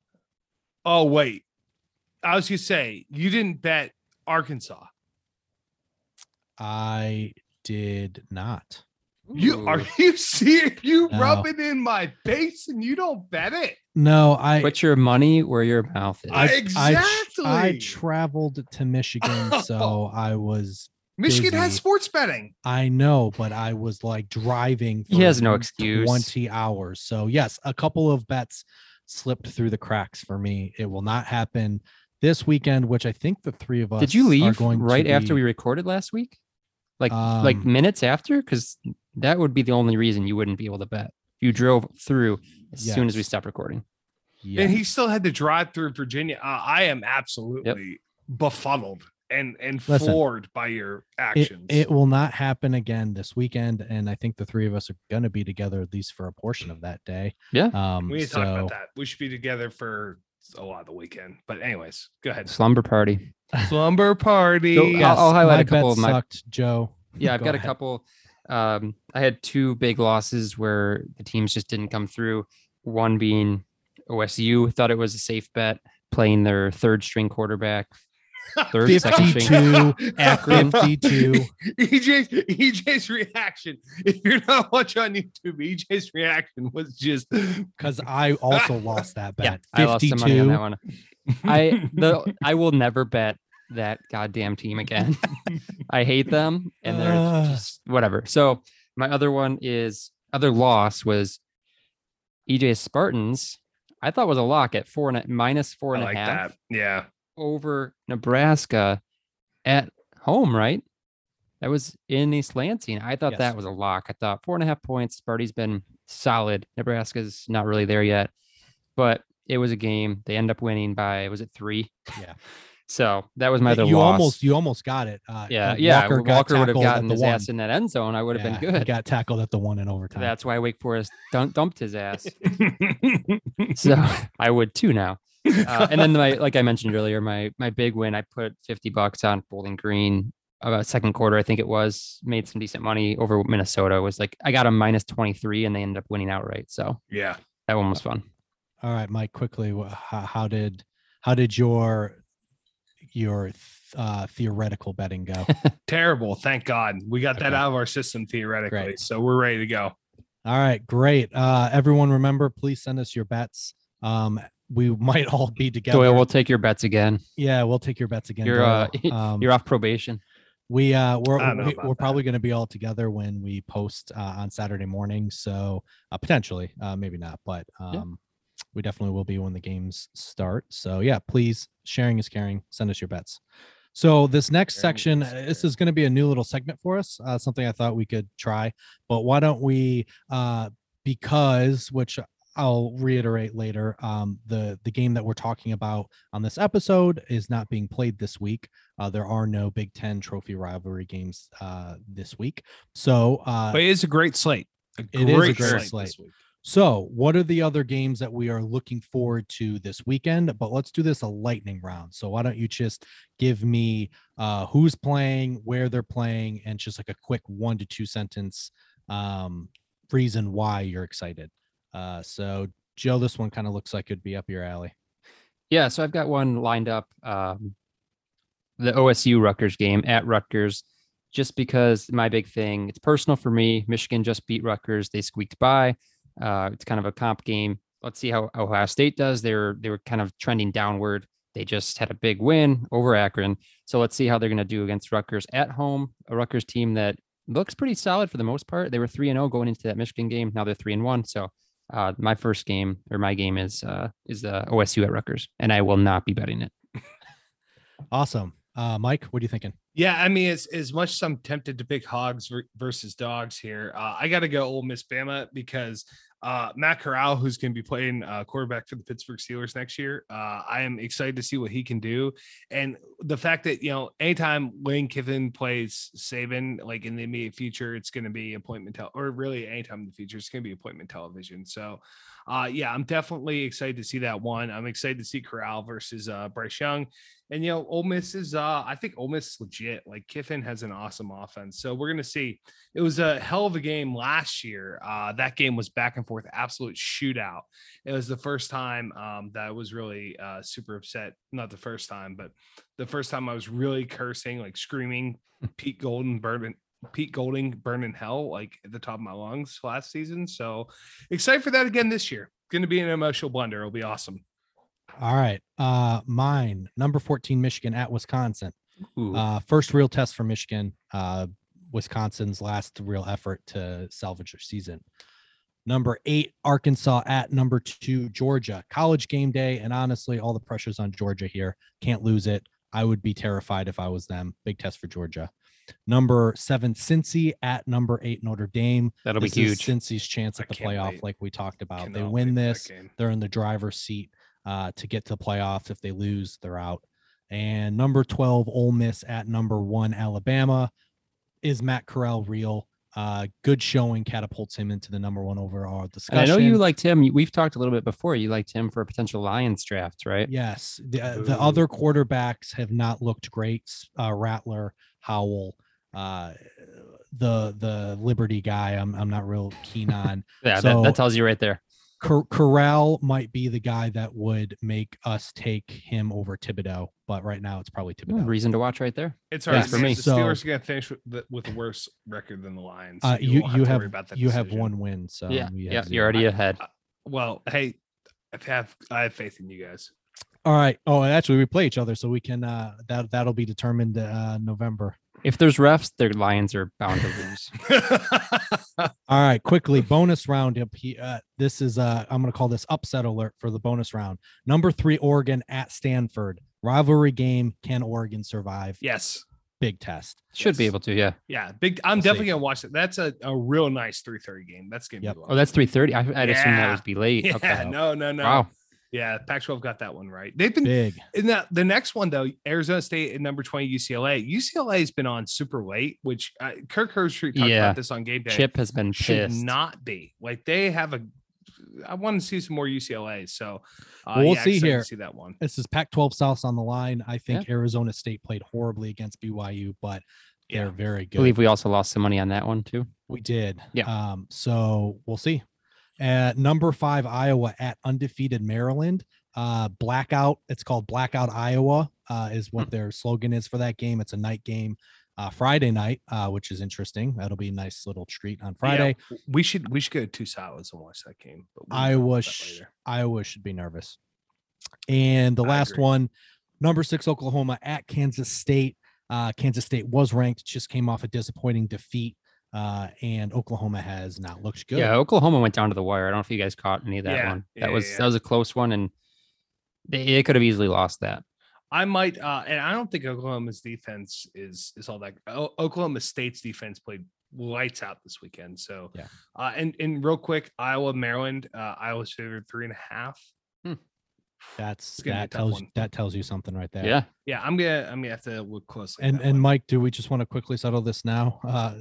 Oh wait, I was gonna say you didn't bet Arkansas. I did not. You are you serious? You No. rub it in my face and you don't bet it. No, I. Put your money where your mouth is. I, I, Exactly. I traveled to Michigan, so I was Michigan has sports betting. I know, but I was like driving. He has no excuse. 20 hours. So, yes, a couple of bets slipped through the cracks for me. It will not happen this weekend, which I think the three of us Did you are leave going right after be- we recorded last week? Like like Um, minutes after? Because that would be the only reason you wouldn't be able to bet. You drove through as soon as we stopped recording. Yeah. And he still had to drive through Virginia. Uh, I am absolutely befuddled and and Listen, floored by your it, actions. it will not happen again this weekend. And I think the three of us are going to be together at least for a portion of that day. Yeah. Um, we need to so, talk about that. We should be together for a lot of the weekend. But anyways, go ahead. Slumber party. Slumber party. So, I'll- I'll highlight my a couple bet of my- sucked, Joe. Yeah, I've Go got a couple. Um, I had two big losses where the teams just didn't come through. One being OSU thought it was a safe bet playing their third string quarterback, third second string. 52 Akron. 52 EJ's EJ's reaction. If you're not watching on YouTube, EJ's reaction was just because I also lost that bet. Yeah, bet. I lost some money on that one. I the I will never bet that goddamn team again. I hate them and they're Uh. just whatever. So my other one is other loss was EJ Spartans. I thought was a lock at four and a, minus four I and a half like that. Yeah. over Nebraska at home, right? That was in East Lansing. I thought Yes. that was a lock. I thought four and a half points. Sparty's been solid. Nebraska's not really there yet, but it was a game. They end up winning by was it three? Yeah. So that was my other you loss. almost you almost got it. Uh, yeah, yeah. Walker, Walker, would have tackled at gotten the his one. ass in that end zone. I would have Yeah, been he good. Got tackled at the one in overtime. That's why Wake Forest dun- dumped his ass. so I would too now. Uh, and then my like I mentioned earlier, my my big win, I put 50 bucks on Bowling Green about second quarter, I think it was, made some decent money over Minnesota. Was like I got a minus 23 and they ended up winning outright. So yeah. that one was fun. All right, Mike. Quickly, how, how did how did your your th- uh, theoretical betting go? Terrible. Thank God. We got that out of our system theoretically. Great. So we're ready to go. All right, great. Uh, everyone, remember, please send us your bets. Um, we might all be together. Doyle, we'll take your bets again. yeah, we'll take your bets again. You're uh, Um, you're off probation. we uh, we're I don't know we, about we're probably going to be all together when we post uh, on Saturday morning. So uh, potentially, uh, maybe not, but um, Yeah. We definitely will be when the games start. So yeah, please, sharing is caring. Send us your bets. So this next Sharing section, is uh, this is going to be a new little segment for us. Uh, something I thought we could try, but why don't we? Uh, because which I'll reiterate later. Um, the the game that we're talking about on this episode is not being played this week. Uh, there are no Big Ten trophy rivalry games uh, this week. So uh, But it is a great slate. A It is a great this slate. So what are the other games that we are looking forward to this weekend? But let's do this a lightning round. So why don't you just give me uh, who's playing, where they're playing, and just like a quick one to two sentence um, reason why you're excited. Uh, so Joe, this one kind of looks like it'd be up your alley. Yeah, so I've got one lined up. Um, the OSU Rutgers game at Rutgers, just because my big thing. It's personal for me. Michigan just beat Rutgers. They squeaked by. Uh, it's kind of a comp game. Let's see how Ohio State does. They were they were kind of trending downward. They just had a big win over Akron. So let's see how they're going to do against Rutgers at home. A Rutgers team that looks pretty solid for the most part. They were three and zero going into that Michigan game. Now they're three and one. So uh, my first game or my game is uh, is uh, OSU at Rutgers, and I will not be betting it. Awesome. Uh, Mike, what are you thinking? Yeah, I mean, as as much as I'm tempted to pick Hogs versus Dogs here, uh, I got to go Ole Miss Bama because uh, Matt Corral, who's going to be playing uh, quarterback for the Pittsburgh Steelers next year, uh, I am excited to see what he can do. And the fact that you know, anytime Lane Kiffin plays Saban, like in the immediate future, it's going to be appointment tel- or really anytime in the future, it's going to be appointment television. So, uh, yeah, I'm definitely excited to see that one. I'm excited to see Corral versus uh, Bryce Young. And you know, Ole Miss is uh I think Ole Miss is legit. Like Kiffin has an awesome offense. So we're gonna see. It was a hell of a game last year. Uh that game was back and forth, absolute shootout. It was the first time um that I was really uh super upset. Not the first time, but the first time I was really cursing, like screaming Pete Golding burning Pete Golding burning hell like at the top of my lungs last season. So excited for that again this year. Gonna be an emotional blunder. It'll be awesome. All right. Uh, mine number 14, Michigan at Wisconsin. Ooh. Uh, first real test for Michigan. Uh, Wisconsin's last real effort to salvage their season. Number eight, Arkansas at number two, Georgia. College game day. And honestly, all the pressure's on Georgia here. Can't lose it. I would be terrified if I was them. Big test for Georgia. Number seven, Cincy at number eight, Notre Dame. That'll be This is huge. Cincy's chance at the playoff, wait. like we talked about. They win wait for that this they're in the driver's seat uh, to get to the playoffs. If they lose, they're out. And number 12, Ole Miss at number one, Alabama. Is Matt Corral real? Uh, good showing catapults him into the number one overall And discussion. I know you liked him. We've talked a little bit before. You liked him for a potential Lions draft, right? Yes, the, uh, the other quarterbacks have not looked great. Uh, Rattler, Howell. Uh, the the Liberty guy. I'm I'm not real keen on. Yeah, that, So- that tells you right there. Cor- Corral might be the guy that would make us take him over Thibodeaux, but right now it's probably Yeah, Thibodeaux. reason to watch right there. It's Yeah, for me. The So- Steelers are going to finish with, the, with a worse record than the Lions. so Uh, you won't you to have worry about that you have one win, so yeah, yeah, you're already ahead. Well, hey, I have I have faith in you guys. All right. Oh, and actually, we play each other, so we can. uh That that'll be determined uh November. If there's refs, the Lions are bound to lose. All right, quickly bonus round up here. Uh, this is uh I'm gonna call this upset alert for the bonus round. Number three, Oregon at Stanford rivalry game. Can Oregon survive? yes. Big test. Should be able to, yeah. Yeah. Big. I'm We'll see. definitely gonna watch it. That's a, a real nice 3:30 game. That's gonna Yep. be. Oh, that's 3:30. I, I'd assume that would be late. Yeah. okay. No. No. No. Wow. Yeah. Pac-12 got that one right. They've been Big. in that. The next one though, Arizona State at number 20 UCLA. UCLA has been on super late, which uh, Kirk Herbstreit talked Yeah. about this on game day. Chip has been should pissed. not be like they have a. I want to see some more UCLA. So uh, Well, we'll yeah, see excited to here. See that one. This is Pac-12 South on the line. I think Arizona State played horribly against BYU, but they're Yeah. very I good. believe we also lost some money on that one too. We did. Yeah. Um, so we'll see. At number five, Iowa at undefeated Maryland. Uh, blackout. It's called Blackout Iowa. Uh, is what their slogan is for that game. It's a night game, uh, Friday night, uh, which is interesting. That'll be a nice little treat on Friday. Yeah, we should we should go to two and watch that game. But we'll Iowa, sh- Iowa should be nervous. And the I last agree. one, number six, Oklahoma at Kansas State. Uh, Kansas State was ranked, just came off a disappointing defeat. Uh, and Oklahoma has not looked good. Yeah, Oklahoma went down to the wire. I don't know if you guys caught any of that Yeah, one. yeah, That was yeah. that was a close one, and they, they could have easily lost that. I might, uh, and I don't think Oklahoma's defense is is all that. O- Oklahoma State's defense played lights out this weekend. So Yeah. uh, and and real quick, Iowa Maryland, uh, Iowa's favored three and a half. That's It's gonna be a that tells one. that tells you something right there. Yeah, Yeah, I'm gonna I'm gonna have to look closely. And and one. Mike, do we just want to quickly settle this now? Uh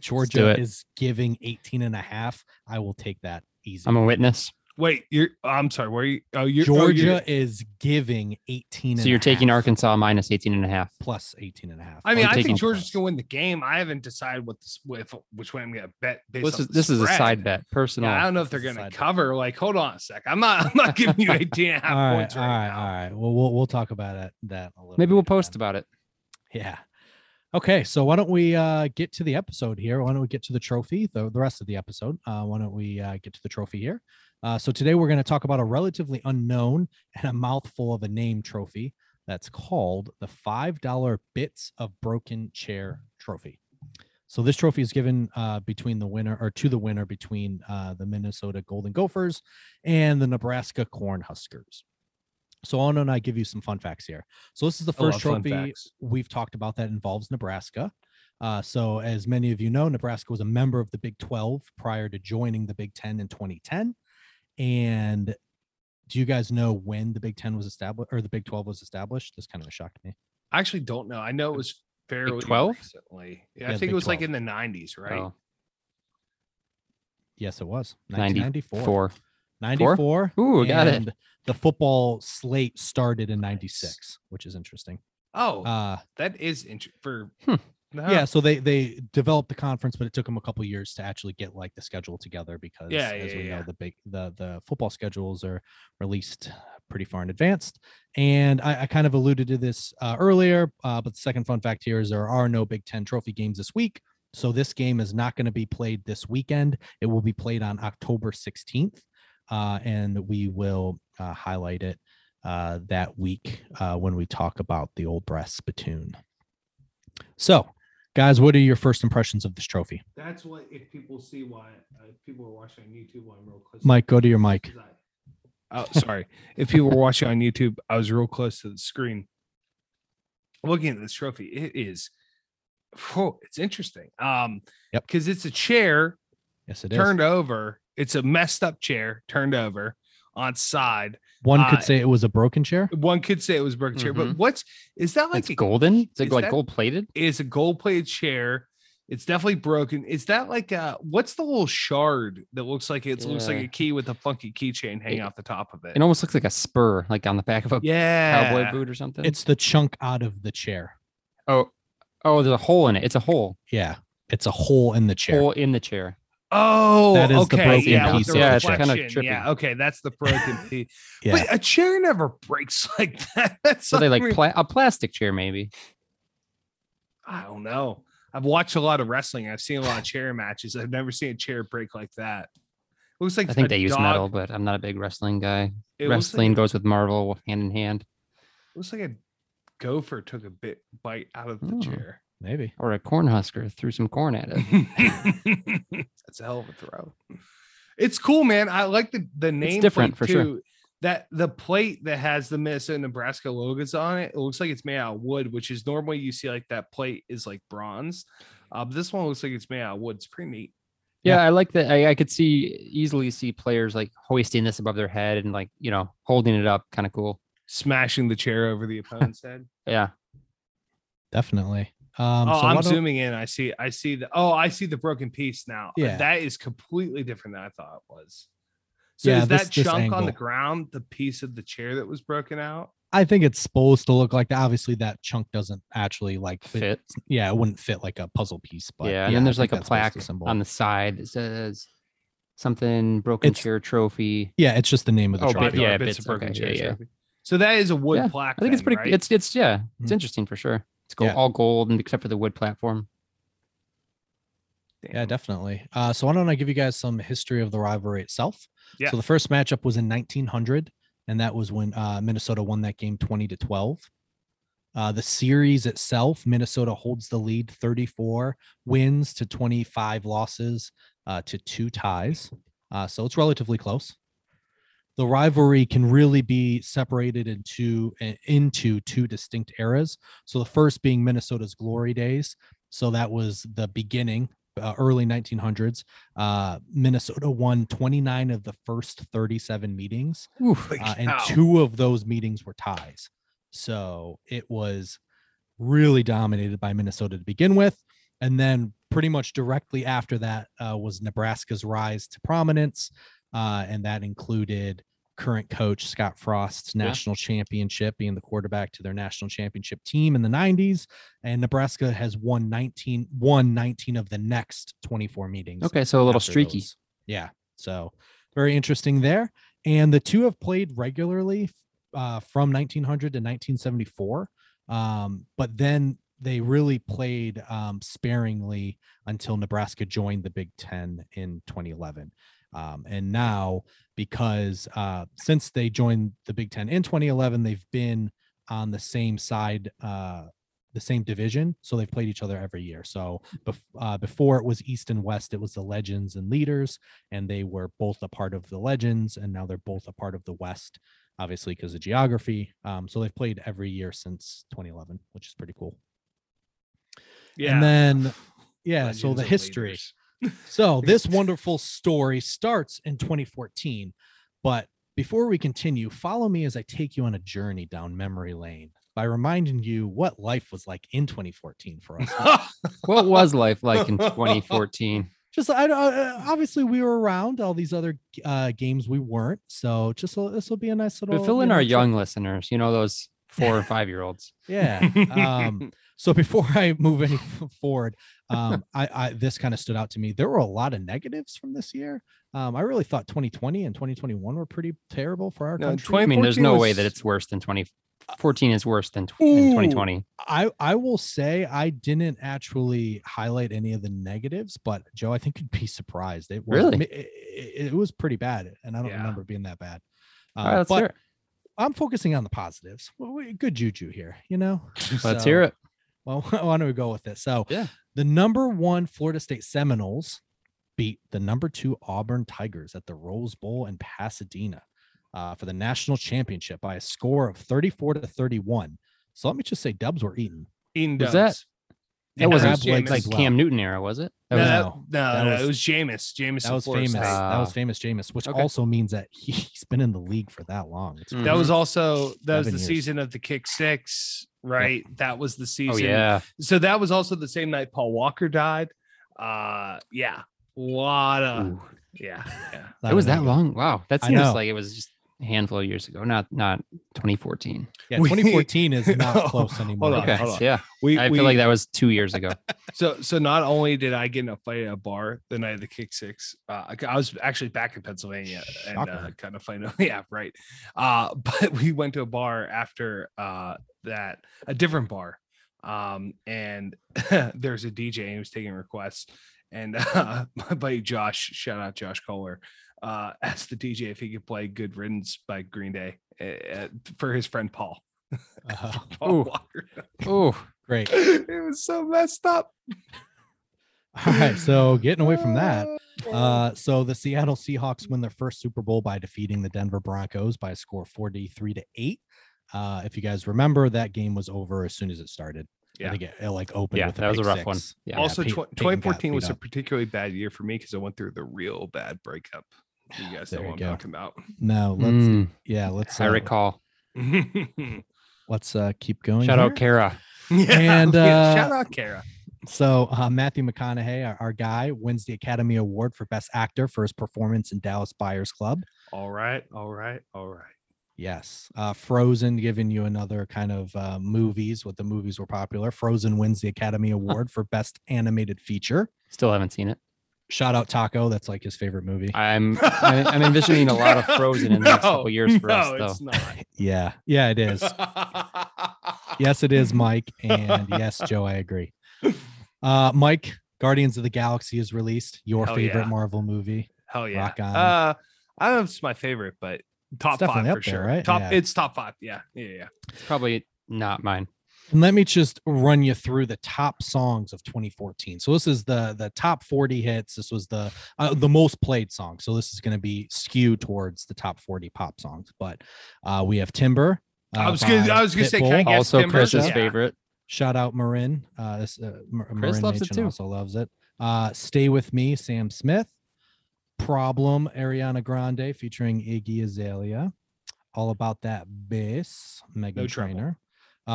Georgia is giving 18 and a half. I will take that easy. I'm a witness. wait, you're I'm sorry, where are you? Oh, you're oh, Georgia you're- is giving 18 So and you're a taking half Arkansas minus 18 and a half. plus 18 and a half. I mean, I'm I think Georgia's plus. gonna win the game. I haven't decided what this with which way I'm gonna bet. Based This off is the this is a side bet. Personal. Yeah, I don't know if they're This is a gonna side bet. cover. Like, hold on a sec. I'm not. I'm not giving you 18 and a half all right, points all right, right, now. all right. Well, we'll we'll talk about it that a little. Maybe we'll post then. about it. Yeah. Okay, so why don't we uh, get to the episode here? Why don't we get to the trophy, the, the rest of the episode? Uh, why don't we uh, get to the trophy here? Uh, so today we're going to talk about a relatively unknown and a mouthful of a name trophy that's called the $5 Bits of Broken Chair Trophy. So this trophy is given uh, between the winner or to the winner between uh, the Minnesota Golden Gophers and the Nebraska Cornhuskers. So Ono and I give you some fun facts here. So this is the first trophy we've talked about that involves Nebraska. Uh, so as many of you know, Nebraska was a member of the Big 12 prior to joining the Big 10 in 2010. And do you guys know when the Big 10 was established or the Big 12 was established? This kind of shocked me. I actually don't know. I know it was fairly 12? recently. Yeah, Yeah, I think it was like in the 90s, right? Oh, Yes, it was 1994. four. 94. Ooh, got it. The football slate started in 96, which is interesting. Oh, Uh, that is interesting. For Hmm. No. yeah so they they developed the conference but it took them a couple years to actually get like the schedule together because Yeah, as yeah, we yeah. know the big the the football schedules are released pretty far in advance and i, I kind of alluded to this uh, earlier uh, but the second fun fact here is there are no big 10 trophy games this week so this game is not going to be played this weekend it will be played on october 16th uh, and we will uh, highlight it uh, that week uh, when we talk about the old brass spittoon so guys what are your first impressions of this trophy That's what if people see why uh, if people are watching on YouTube why I'm real close. mike go to your mic Oh, sorry. if people were watching on YouTube, I was real close to the screen. Looking at this trophy, it is. Oh, it's interesting. Um, Yep. because it's a chair yes it is turned over. It's a messed up chair turned over on side. one uh, could say it was a broken chair One could say it was a broken chair, but Mhm. what's is that like It's a, golden. Is it is like that- gold plated? It's a gold plated chair? It's definitely broken. Is that like a what's the little shard that looks like it looks like a key with a funky keychain hanging It- off the top of it? It almost looks like a spur, like on the back of a yeah, cowboy boot or something. it's the chunk out of the chair oh, oh, there's a hole in it. It's a hole. yeah It's a hole in the chair. Hole in the chair. Oh, That is the okay. broken yeah, piece the of the Yeah, it's kinda reflection. Yeah, okay, that's the broken piece. Yeah. But a chair never breaks like that. That's So they like unreal. pla- a plastic chair, maybe. I don't know. I've watched a lot of wrestling. I've seen a lot of chair matches. I've never seen a chair break like that. It looks like I think a they use metal, but I'm not a big wrestling guy. It Wrestling like, goes with Marvel hand in hand, looks like a gopher took a bit bite out of the Oh. chair. Maybe. or a corn husker threw some corn at it. That's a hell of a throw. It's cool, man. I like the the name different plate for sure. That the plate that has the Minnesota Nebraska logos on it, it looks like it's made out of wood, which is normally you see like that plate is like bronze. Uh, but this one looks like it's made out of wood. It's pretty neat. Yeah, Yeah. I like that. I, I could see easily see players like hoisting this above their head and like you know holding it up, kind of cool. Smashing the chair over the opponent's head. Yeah, Definitely. Um, oh, so I'm zooming in. I see. I see the. Oh, I see the broken piece now. Uh, Yeah. that is completely different than I thought it was. So Yeah, is this- that this chunk on the ground the piece of the chair that was broken out? I think it's supposed to look like that. Obviously, that chunk doesn't actually like fit. Yeah, it wouldn't fit like a puzzle piece. But yeah, and then there's think like a that's supposed to plaque symbol- on the side that says something broken It's- chair trophy. Yeah, it's just the name of the Oh, trophy. yeah, bits bits, of broken okay, chair yeah, yeah. trophy. So that is a wood Yeah, plaque. I think it's pretty. right? It's it's yeah, it's Mhm. interesting for sure. It's gold, Yeah. all gold, and except for the wood platform. Yeah, definitely. Uh, so why don't I give you guys some history of the rivalry itself? Yeah. So the first matchup was in 1900, and that was when uh, Minnesota won that game 20 to 12. Uh, the series itself, Minnesota holds the lead 34 wins to 25 losses uh, to two ties. Uh, so it's relatively close. The rivalry can really be separated into into two distinct eras. So the first being Minnesota's glory days. So that was the beginning, uh, early 1900s. Uh, Minnesota won 29 of the first 37 meetings. Like, uh, and two of those meetings were ties. So it was really dominated by Minnesota to begin with. And then pretty much directly after that uh, was Nebraska's rise to prominence. Uh, and that included current coach Scott Frost's Yeah. national championship, being the quarterback to their national championship team in the 90s. And Nebraska has won 19, won 19 of the next 24 meetings Okay, so a little streaky. those. Yeah. So very interesting there. And the two have played regularly uh, from 1900 to 1974. Um, but then they really played um, sparingly until Nebraska joined the Big Ten in 2011. Um, and now, because uh, since they joined the Big Ten in 2011, they've been on the same side, uh, the same division. So they've played each other every year. So bef- uh, before it was East and West, it was the Legends and Leaders, and they were both a part of the Legends, and now they're both a part of the West, obviously because of geography. Um, so they've played every year since 2011, which is pretty cool. yeah. And then, yeah, so the history. leaders. So this wonderful story starts in 2014. But before we continue, follow me as I take you on a journey down memory lane by reminding you what life was like in 2014 for us. What was life like in 2014? just I uh, obviously we were around all these other uh, games we weren't. So just this will be a nice little But fill in our young listeners, you know, those four or five year olds. Yeah. Um, so before I move any forward, um, I, I this kind of stood out to me. There were a lot of negatives from this year. Um, I really thought 2020 and 2021 were pretty terrible for our No, country. I mean, there's 2014 no way that it's worse than 2014 is worse than tw- in Ooh. 2020. I I will say I didn't actually highlight any of the negatives, but Joe, I think you'd be surprised. It was Really? It, it- it was pretty bad, and I don't Yeah. remember it being that bad. All right, Uh, let's but hear it. I'm focusing on the positives. Well, good juju here, you know. Let's hear it. Well, why don't we go with this? So, Yeah. the number one Florida State Seminoles beat the number two Auburn Tigers at the Rose Bowl in Pasadena uh, for the national championship by a score of 34 to 31. So let me just say, Dubs were eaten. Eating Was dubs. that- Yeah, That wasn't Crab legs like well. Cam Newton era, was it? That No, was, that- No, no, that no, was- it was Jameis. Jameis. That was famous. State. that was Ah. famous Jameis, which Okay. also means that he's been in the league for that long. It's Mm. That was also that was the years. season of the kick six, right? That was the oh season. yeah, So that was also the same night Paul Walker died. Uh, yeah, a lot of Ooh. yeah, yeah. it was that long. Wow, that seems like it was just a handful of years ago, not not 2014. Yeah, We- 2014 is not Oh, close anymore. hold on, Okay, hold on. yeah, We, I we, feel like that was two years ago. So, so not only did I get in a fight at a bar the night of the kick six, uh, I I was actually back in Pennsylvania and uh, kind of fighting. Yeah, right. Uh, but we went to a bar after uh, that, a different bar, um, and there's a DJ and he was taking requests, and uh, my buddy Josh, shout out Josh Kohler, uh, asked the DJ if he could play "Good Riddance" by Green Day uh, for his friend Paul. Uh, Paul Oh, great. it was so messed up. All right, so getting away from that, uh, so the Seattle Seahawks win their first Super Bowl by defeating the Denver Broncos by a score 43 to 8. Uh, if you guys remember, that game was over as soon as it started. I Yeah. think it, it like opened Yeah, with that was a pick rough one. Yeah. also, Pey- tw- 2014 was beat a particularly bad year for me because I went through the real bad breakup. You guys know There you what I'm go. talking about. No, let's Mm, yeah, let's I uh, recall. let's uh keep going. Shout out here. Kara. yeah, And, uh, shout out Kara. So uh, Matthew McConaughey, our, our guy, wins the Academy Award for Best Actor for his performance in Dallas Buyers Club. All right, all right, all right. Yes. Uh, Frozen, giving you another kind of uh, movies. What the movies were popular. Frozen wins the Academy Award for Best Animated Feature. Still haven't seen it. Shout out Taco. That's like his favorite movie. I'm I- I'm envisioning a lot of Frozen in the next couple years for us, though. It's not. Yeah. Yeah, it is. yes, it is, Mike. And yes, Joe, I agree. Uh, Mike, Guardians of the Galaxy is released. Your Hell favorite yeah. Marvel movie. Hell yeah. Rock on. Uh, I don't know if it's my favorite, but top five for up there, sure. right? Top, Yeah. it's top five. Yeah, yeah, yeah. It's probably not mine. And let me just run you through the top songs of 2014. So this is the the top 40 hits. This was the uh, the most played song. So this is going to be skewed towards the top 40 pop songs. But uh, we have Timber. I uh, was gonna- by I was gonna say, can I guess also, Timber? Chris's Yeah. favorite. Shout out Marin. Uh, this uh, Mar- Marin loves it too. also loves it. Uh, Stay with Me, Sam Smith. Problem, Ariana Grande featuring Iggy Azalea. All about that bass, Megan No trouble.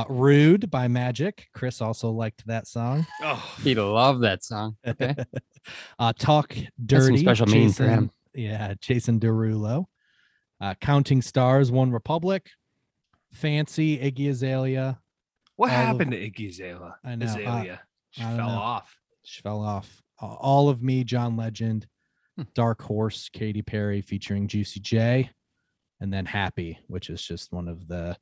Trainor. Uh, Rude by Magic. Chris also liked that song. Oh, He loved that song. Okay. uh, Talk That's Dirty. some special meaning for him. Yeah, Jason Derulo. Uh, Counting Stars, OneRepublic. Fancy, Iggy Azalea. what All of- happened to Iggy Azalea? I know, uh, Azalea. she I fell know. off. She fell off. Uh, All of Me, John Legend. Hmm. Dark Horse, Katy Perry featuring Juicy J. And then Happy, which is just one of the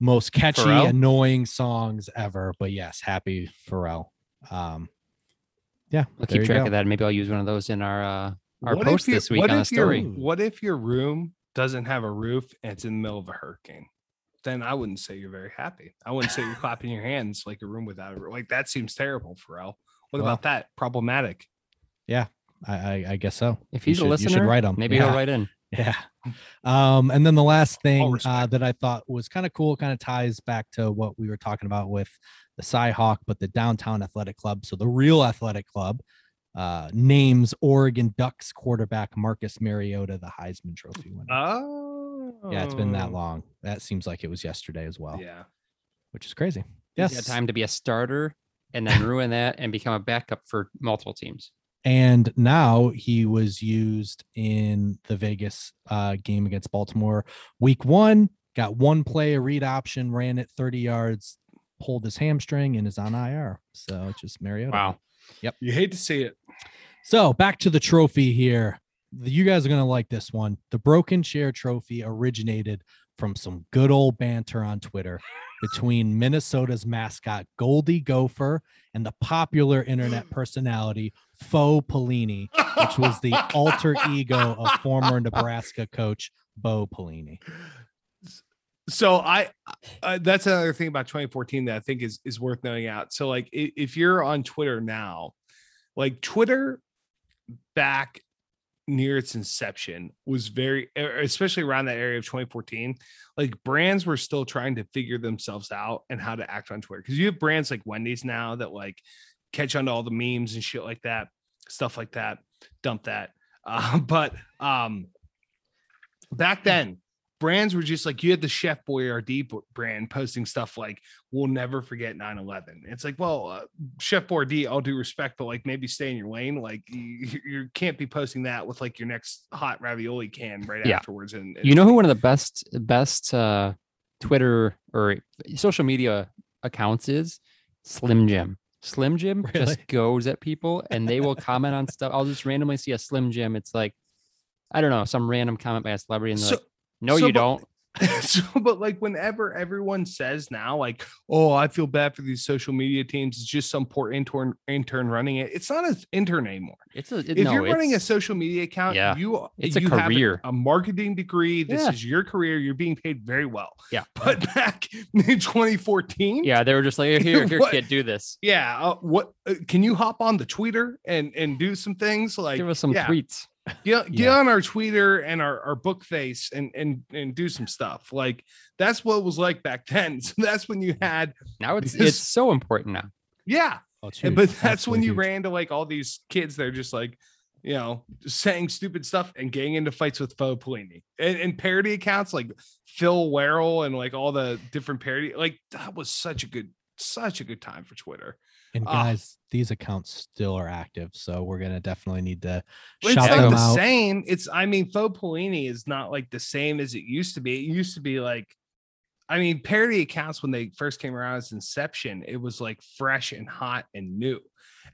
most catchy, Pharrell? annoying songs ever. But yes, Happy Pharrell. Um, yeah, I'll keep track go. of that. Maybe I'll use one of those in our uh our What post if you- this week what on the if your- What if your room doesn't have a roof and it's in the middle of a hurricane? Then I wouldn't say you're very happy. I wouldn't say you're clapping your hands like a room without a roof. Like that seems terrible, Pharrell. What Well, about that? Problematic. I, I, I guess so. If You he's should- a you should write him. Maybe Yeah. he'll write in. Yeah. Um, and then the last thing uh, that I thought was kind of cool, kind of ties back to what we were talking about with the Cyhawk, but the downtown athletic club. So the real athletic club uh, names Oregon Ducks quarterback Marcus Mariota the Heisman Trophy winner. Oh, yeah, it's been that long. That seems like it was yesterday as well, Yeah. which is crazy. Yes. got time to be a starter and then ruin that and become a backup for multiple teams. And now he was used in the Vegas uh, game against Baltimore. Week one, got one play, a read option, ran it 30 yards, pulled his hamstring, and is on IR. So it's just Mariota. Wow. Yep. You hate to see it. So back to the trophy here. You guys are going to like this one. The Broken Chair Trophy originated from some good old banter on Twitter between Minnesota's mascot Goldie Gopher and the popular internet personality Faux Pelini, which was the alter ego of former Nebraska coach Bo Pelini. so I uh, that's another thing about 2014 that I think is is worth knowing out. So like i- if you're on Twitter now, like Twitter back near its inception was very especially around that area of 2014 like brands were still trying to figure themselves out and how to act on twitter because you have brands like wendy's now that like catch on to all the memes and shit like that stuff like that dump that uh, but um back then brands were just like you had the Chef Boyardee brand posting stuff like "We'll never forget 9/11." It's like, well, uh, Chef Boyardee, all due respect, but like maybe stay in your lane. Like you, you can't be posting that with like your next hot ravioli can right Yeah. afterwards. And, and You know who one of the best best uh, Twitter or social media accounts is? Slim Jim. Slim Jim Really? just goes at people and they will comment on stuff. I'll just randomly see a Slim Jim. It's like, I don't know, some random comment by a celebrity, and So- like, "No, so, you but- don't." so, but like whenever everyone says now, like, oh, I feel bad for these social media teams, it's just some poor intern intern running it. It's not an intern anymore. It's a it, if no, you're running a social media account, Yeah, you it's a you have career. a marketing degree. This Yeah. is your career. You're being paid very well. Yeah. But back in 2014, yeah, they were just like, "Here, here, What? kid, do this." yeah. Uh, what uh, can you hop on the Twitter and and do some things like Give us some yeah, tweets. Get, get Yeah. on our Twitter and our, our book face and and and do some stuff. Like that's what it was like back then. So that's when you mm. had Now it's Because- it's so important now. yeah. Oh, And, but that's when Absolutely you huge. ran to like all these kids. They're just like, you know, saying stupid stuff and getting into fights with Faux Pelini and, and parody accounts like Phil Werrell and like all the different parody. Like that was such a good, such a good time for Twitter. And Ah. guys, these accounts still are active, so we're gonna definitely need to shout it's not them the out. same. It's I mean, faux Pelini is not like the same as it used to be. It used to be like, I mean, parody accounts when they first came around as inception, it was like fresh and hot and new.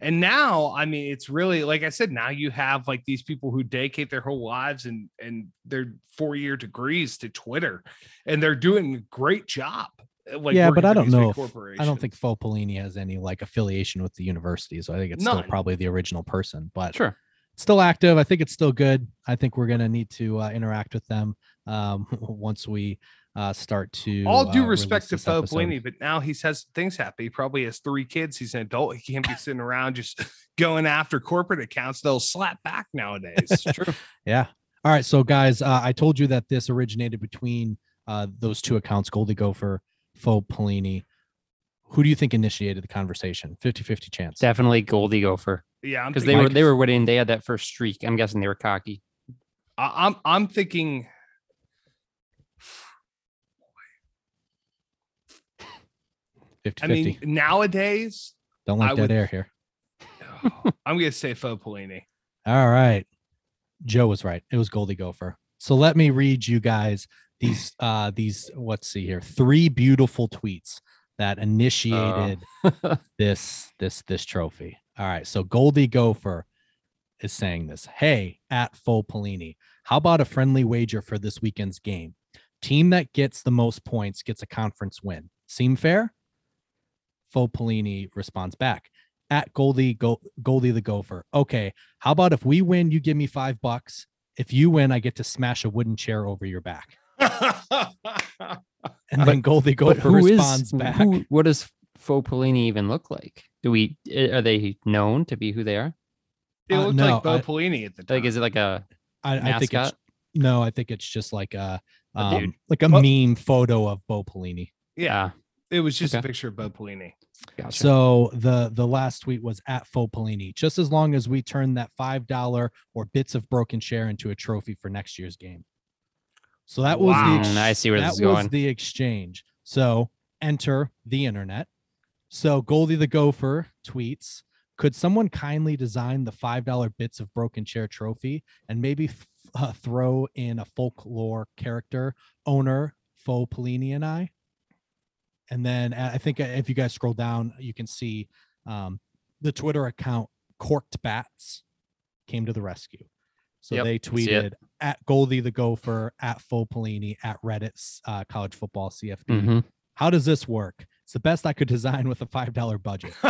And now, I mean, it's really like I said, now you have like these people who dedicate their whole lives and and their four-year degrees to Twitter, and they're doing a great job. Uh, Like yeah, but I don't know. If, I don't think Faux Pelini has any like affiliation with the university, so I think it's still probably the original person. But Sure. still active. I think it's still good. I think we're gonna need to uh, interact with them um, once we uh, start to. all due uh, respect to release this Faux episode. Pelini, but now he has things happen. He probably has three kids. He's an adult. He can't be sitting around just going after corporate accounts. They'll slap back nowadays. True. Yeah. All right. So, guys, uh, I told you that this originated between uh, those two accounts, Goldie Gopher, Faux Pelini. Who do you think initiated the conversation? 50 50 chance. Definitely Goldie Gopher yeah, because they thinking, were they were winning. They had that first streak. I'm guessing they were cocky. I- I'm I'm thinking. 50 I mean, nowadays, Don't like I dead would- air here. I'm gonna say Faux Pelini. All right. Joe was right. It was Goldie Gopher. So let me read you guys these uh these let's see here. Three beautiful tweets that initiated this this this trophy. All right. So Goldie Gopher is saying this. Hey, at Faux Pelini, how about a friendly wager for this weekend's game? Team that gets the most points gets a conference win. Seem fair? Faux Pelini responds back at Goldie Go, Goldie the Gopher. Okay, how about if we win, you give me five bucks. If you win, I get to smash a wooden chair over your back. And then Goldie But Gopher who is responds back. who? What does Faux Pelini even look like? Do we eh, are they known to be who they are? it Uh, looked no, like Bo I- Pelini at the time. Like, is it like a I, I think it's mascot? no, I think it's just like a, A dude. um, like a Well- meme photo of Bo Pelini. yeah, Ah, it was just a picture of Bo Pelini. gotcha. So the the last tweet was at Faux Pelini. Just as long as we turn that five dollar or bits of broken share into a trophy for next year's game. So that was Wow. the ex- I see where that this is was going. the exchange. So enter the internet. So Goldie the Gopher tweets, could someone kindly design the five dollar bits of broken chair trophy and maybe th- uh, throw in a folklore character owner Faux Pelini and I? And then uh, I think uh, if you guys scroll down, you can see um, the Twitter account Corked Bats came to the rescue. So Yep, they I see it. tweeted at Goldie the Gopher, at Faux Pelini, at Reddit's uh, college football CFB. Mhm. How does this work? It's the best I could design with a five dollar budget.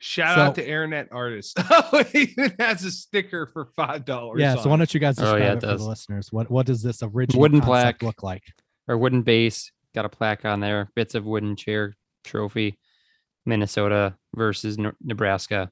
Shout out So- to Internet Artist. Oh, even has a sticker for five dollars. Yeah. So why don't you guys Oh, describe yeah, it it for the listeners? What what does this original Wooden plaque. look like? Or wooden base, got a plaque on there, bits of wooden chair trophy, Minnesota versus Nebraska.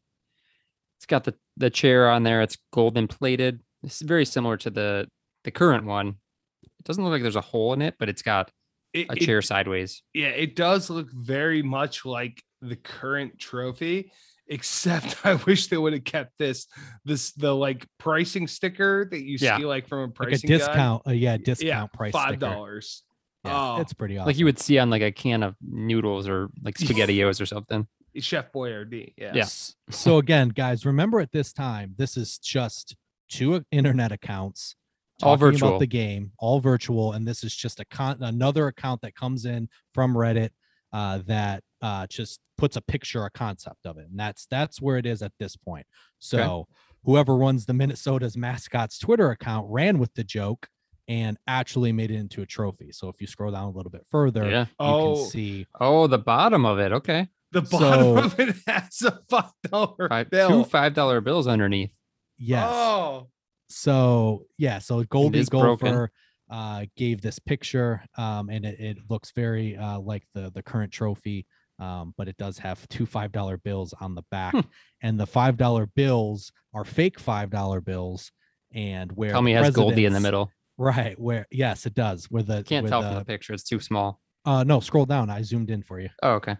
It's got the the chair on there. It's golden plated. It's very similar to the the current one. It doesn't look like there's a hole in it, but it's got It, a it- chair sideways. yeah, it does look very much like the current trophy, except I wish they would have kept this this the like pricing sticker that you Yeah. see like from a like a pricing discount. Uh, yeah, discount price. Five dollars. Yeah, Oh. it's pretty awesome. Like you would see on like a can of noodles or like spaghettios or something. Chef Boyardee. Yeah. Yeah. So again, guys, remember at this time, this is just two internet accounts, All virtual. about the game, all virtual, and this is just a con another account that comes in from Reddit uh, that uh, just puts a picture, a concept of it, and that's that's where it is at this point. So whoever runs the Minnesota's mascots Twitter account ran with the joke and actually made it into a trophy. So if you scroll down a little bit further, Yeah. you Oh. can see Oh, the bottom of it. Okay. The bottom So- of it has a five dollar bill. two five dollar bills underneath. yes. Oh, So yeah, so Goldie is broken. Gopher uh, gave this picture, um, and it, it looks very uh, like the the current trophy, um, but it does have two five dollar bills on the back, Hmm. and the five dollar bills are fake five dollar bills, and where Tell the me has Goldie in the middle. right? Where yes, it does. Where the Can't where tell the, from the picture. It's too small. uh, no, scroll down. I zoomed in for you. Oh, okay.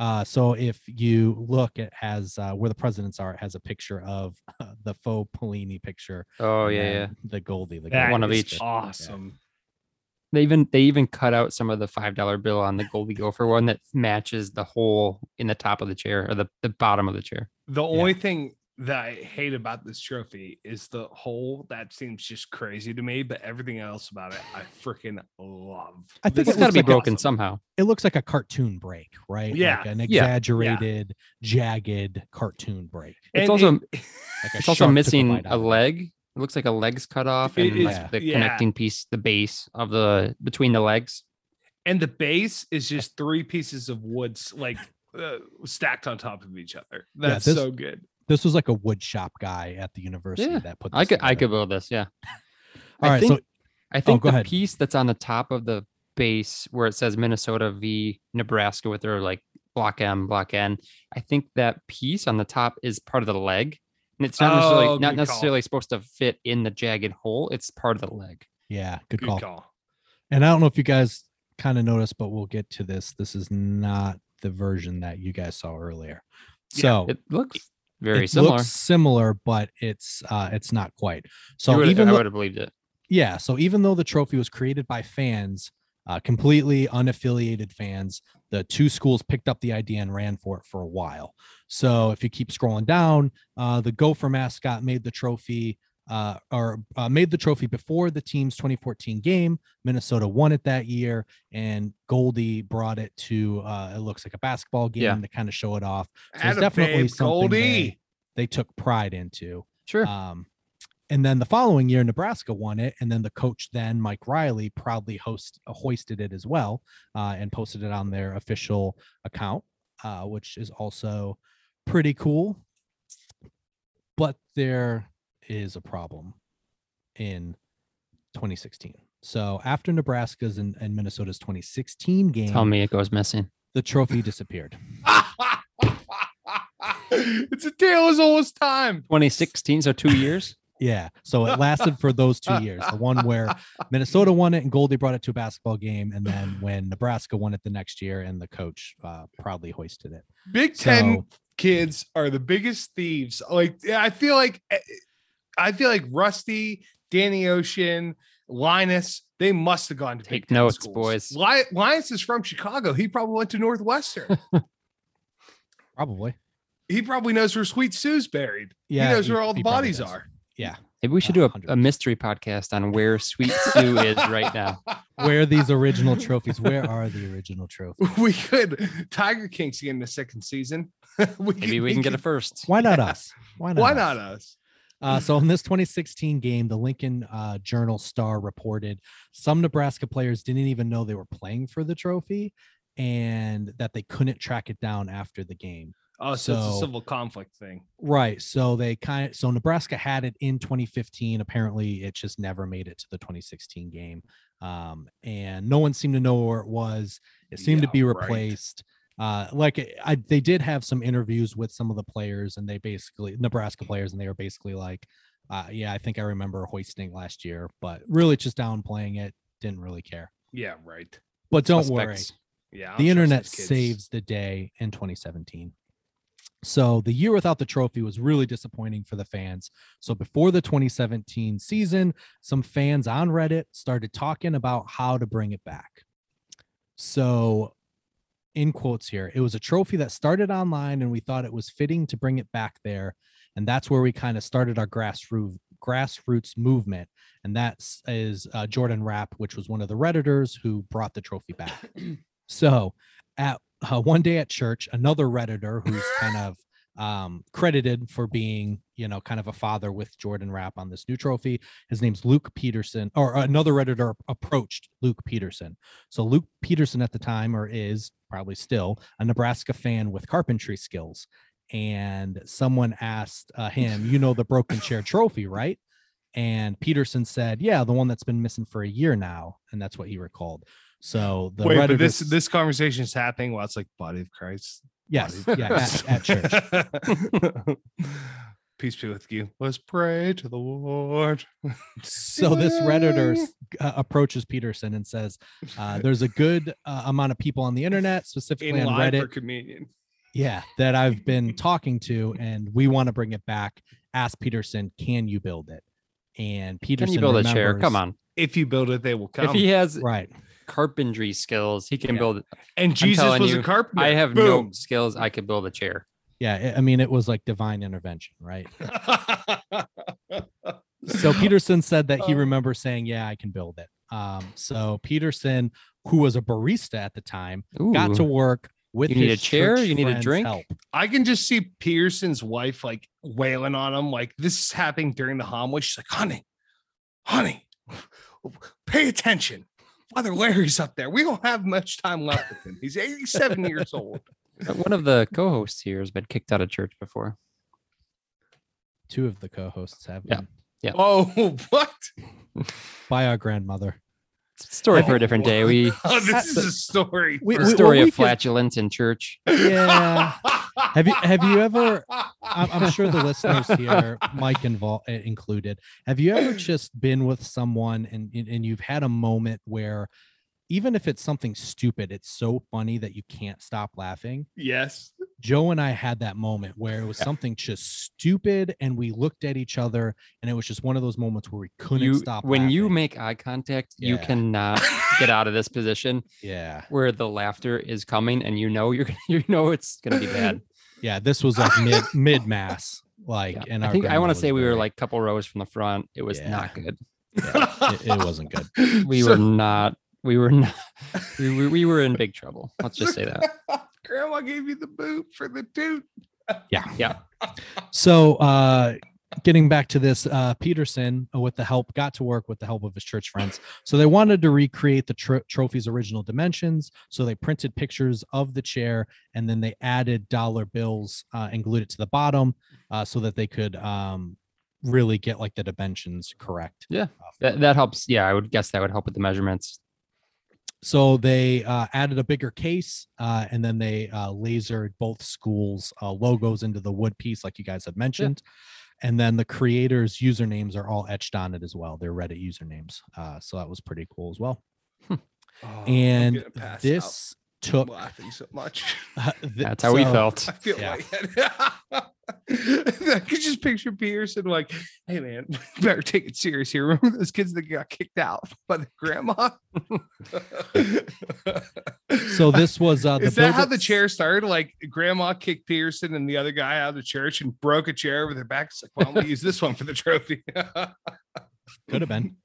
Uh, so if you look, it has uh, where the presidents are. It has a picture of uh, the faux Pelini picture. Oh yeah, yeah. The Goldie, the that Goldie One of each. Awesome. They even they even cut out some of the five dollar bill on the Goldie Gopher one that matches the hole in the top of the chair or the, the bottom of the chair. The only thing that I hate about this trophy is the hole that seems just crazy to me, but everything else about it I freaking love. I think This it It's got to be like a- broken somehow. it looks like a cartoon break, right? Yeah, like an yeah. exaggerated, jagged cartoon break. It's And also it- Like it's also missing bite a leg. It looks like a leg's cut off It and is- like the yeah. connecting piece, the base of the between the legs. and the base is just three pieces of woods like uh, stacked on top of each other. That's this- so good. This was like a wood shop guy at the university Yeah, that put. I this could I could build this. Yeah. All I right, think, so I oh, think go the ahead. piece that's on the top of the base where it says Minnesota v Nebraska with their like block M, block N. I think that piece on the top is part of the leg. And it's not Oh, necessarily good not call. necessarily supposed to fit in the jagged hole. It's part of the leg. yeah, good Good call. call. And I don't know if you guys kind of noticed, but we'll get to this. This is not the version that you guys saw earlier. Yeah, So It looks very it similar. similar, but it's uh it's not quite. So even I would have believed it. yeah, so even though the trophy was created by fans, uh, completely unaffiliated fans, the two schools picked up the idea and ran for it for a while. So if you keep scrolling down, uh, the Gopher mascot made the trophy. Uh, or uh, made the trophy before the team's 2014 game. Minnesota won it that year, and Goldie brought it to. Uh, it looks like a basketball game Yeah. to kind of show it off. So it's definitely babe, something Goldie. they, they took pride into. Sure. Um, and then the following year, Nebraska won it, and then the coach then Mike Riley proudly host uh, hoisted it as well, uh, and posted it on their official account, uh, which is also pretty cool. But there is a problem in 2016. So after Nebraska's and, and Minnesota's 2016 game, Tell me it goes missing. the trophy disappeared. it's a tale as old as time. 2016, so two years. Yeah. So it lasted for those two years. The one where Minnesota won it and Goldie brought it to a basketball game. And then when Nebraska won it the next year and the coach uh, proudly hoisted it. Big Ten kids are the biggest thieves. Like I feel like eh, I feel like Rusty, Danny Ocean, Linus, they must have gone to Take Big notes, schools. boys. Li- Linus is from Chicago. He probably went to Northwestern. probably. he probably knows where Sweet Sioux's buried. Yeah. he knows he- where all the bodies are. Yeah. Maybe we should do a, a mystery podcast on where Sweet Sue is right now. Where are these original trophies? Where are the original trophies? we could Tiger Kings get in the second season. we Maybe we can get a first. Why not us? Why not? Why us? not us? Uh, so in this 2016 game, the Lincoln uh, Journal Star reported some Nebraska players didn't even know they were playing for the trophy, and that they couldn't track it down after the game. Oh, so, it's a civil conflict thing. Right. So they kind of so Nebraska had it in 2015. Apparently, it just never made it to the 2016 game. Um, and no one seemed to know where it was. It seemed to Yeah, be right. Uh, like I, they did have some interviews with some of the players, and they basically Nebraska players, and they were basically like, uh, "Yeah, I think I remember hoisting last year, but really just downplaying it. Didn't really care." Yeah, right. But don't worry. Yeah, I don't the internet saves the day in 2017. So the year without the trophy was really disappointing for the fans. So before the 2017 season, some fans on Reddit started talking about how to bring it back. So in quotes here, it was a trophy that started online and we thought it was fitting to bring it back there. And that's where we kind of started our grassroots grassroots movement. And that's is uh, Jordan Rapp, which was one of the Redditors who brought the trophy back. So at uh, one day at church, another Redditor who's kind of um, credited for being, you know, kind of a father with Jordan Rapp on this new trophy. His name's Luke Peterson, or another Redditor approached Luke Peterson. So Luke Peterson at the time, or is probably still a Nebraska fan with carpentry skills. And someone asked uh, him, you know, the broken chair trophy, right? And Peterson said, yeah, the one that's been missing for a year now. And that's what he recalled. So the Wait, but this this conversation is happening while it's like body of Christ. Yes, Body yeah, at, at church. Peace be with you. Let's pray to the Lord. So this redditor uh, approaches Peterson and says, uh, "There's a good uh, amount of people on the internet, specifically In on line for Reddit, communion. yeah, that I've been talking to, and we want to bring it back. Ask Peterson, can you build it?" And Peterson, Can you build a chair? Come on. If you build it, they will come. If he has right? Carpentry skills, he can Yeah. build it. and Jesus was you, a carpenter. I have no skills. I could build a chair. Yeah, I- I mean, it was like divine intervention, right? So Peterson said that he Oh. remembers saying, "Yeah, I can build it." Um, so Peterson, who was a barista at the time, got to work with You need a his chair? church You need a friends' drink? help. I can just see peterson's wife like wailing on him, like this is happening during the homily. She's like, honey, honey, pay attention. Father Larry's up there. We don't have much time left with him. He's 87 years old. One of the co-hosts here has been kicked out of church before. Two of the co-hosts have Yeah. been Yeah. Oh, what? by our grandmother. It's a story for a oh, different day. We Oh, this is a story. We- for- we- story well, of we could- flatulence in church. Yeah. Have you- have you ever- I'm, I'm sure the listeners here, Mike invol- uh, included, have you ever just been with someone and and and you've had a moment where even if it's something stupid, it's so funny that you can't stop laughing. Yes. Joe and I had that moment where it was something just stupid, and we looked at each other, and it was just one of those moments where we couldn't You stop. when you make eye contact, you cannot get out of this position yeah, where the laughter is coming, and you know you're you know it's gonna be bad. Yeah, this was like mid mid mass, like, Yeah. and I think I want to was say we were like a couple rows from the front. It was Yeah. not good. yeah, it, it wasn't good. We So- were not. We were not. We were, we were in big trouble. Let's just say that. Grandma gave you the boot for the toot. Yeah. Yeah. So, uh, getting back to this, uh, Peterson, uh, with the help, got to work with the help of his church friends. So they wanted to recreate the tro- trophy's original dimensions. So they printed pictures of the chair, and then they added dollar bills uh, and glued it to the bottom, uh, so that they could um, really get like the dimensions correct. Yeah, Uh, That, that helps. Yeah, I would guess that would help with the measurements. so they uh, added a bigger case uh, and then they uh, lasered both schools uh, logos into the wood piece like you guys have mentioned and then the creators usernames are all etched on it as well they're reddit usernames uh, so that was pretty cool as well Oh, and gonna out. this I'm took laughing so much. uh, th- That's how we felt. I feel Yeah. like I could just picture Pearson like, "Hey man, better take it serious here. Remember those kids that got kicked out by the grandma?" so this was uh, the is that build how the chair started? Like grandma kicked Pearson and the other guy out of the church and broke a chair over their back. It's like, why don't we use this one for the trophy? could have been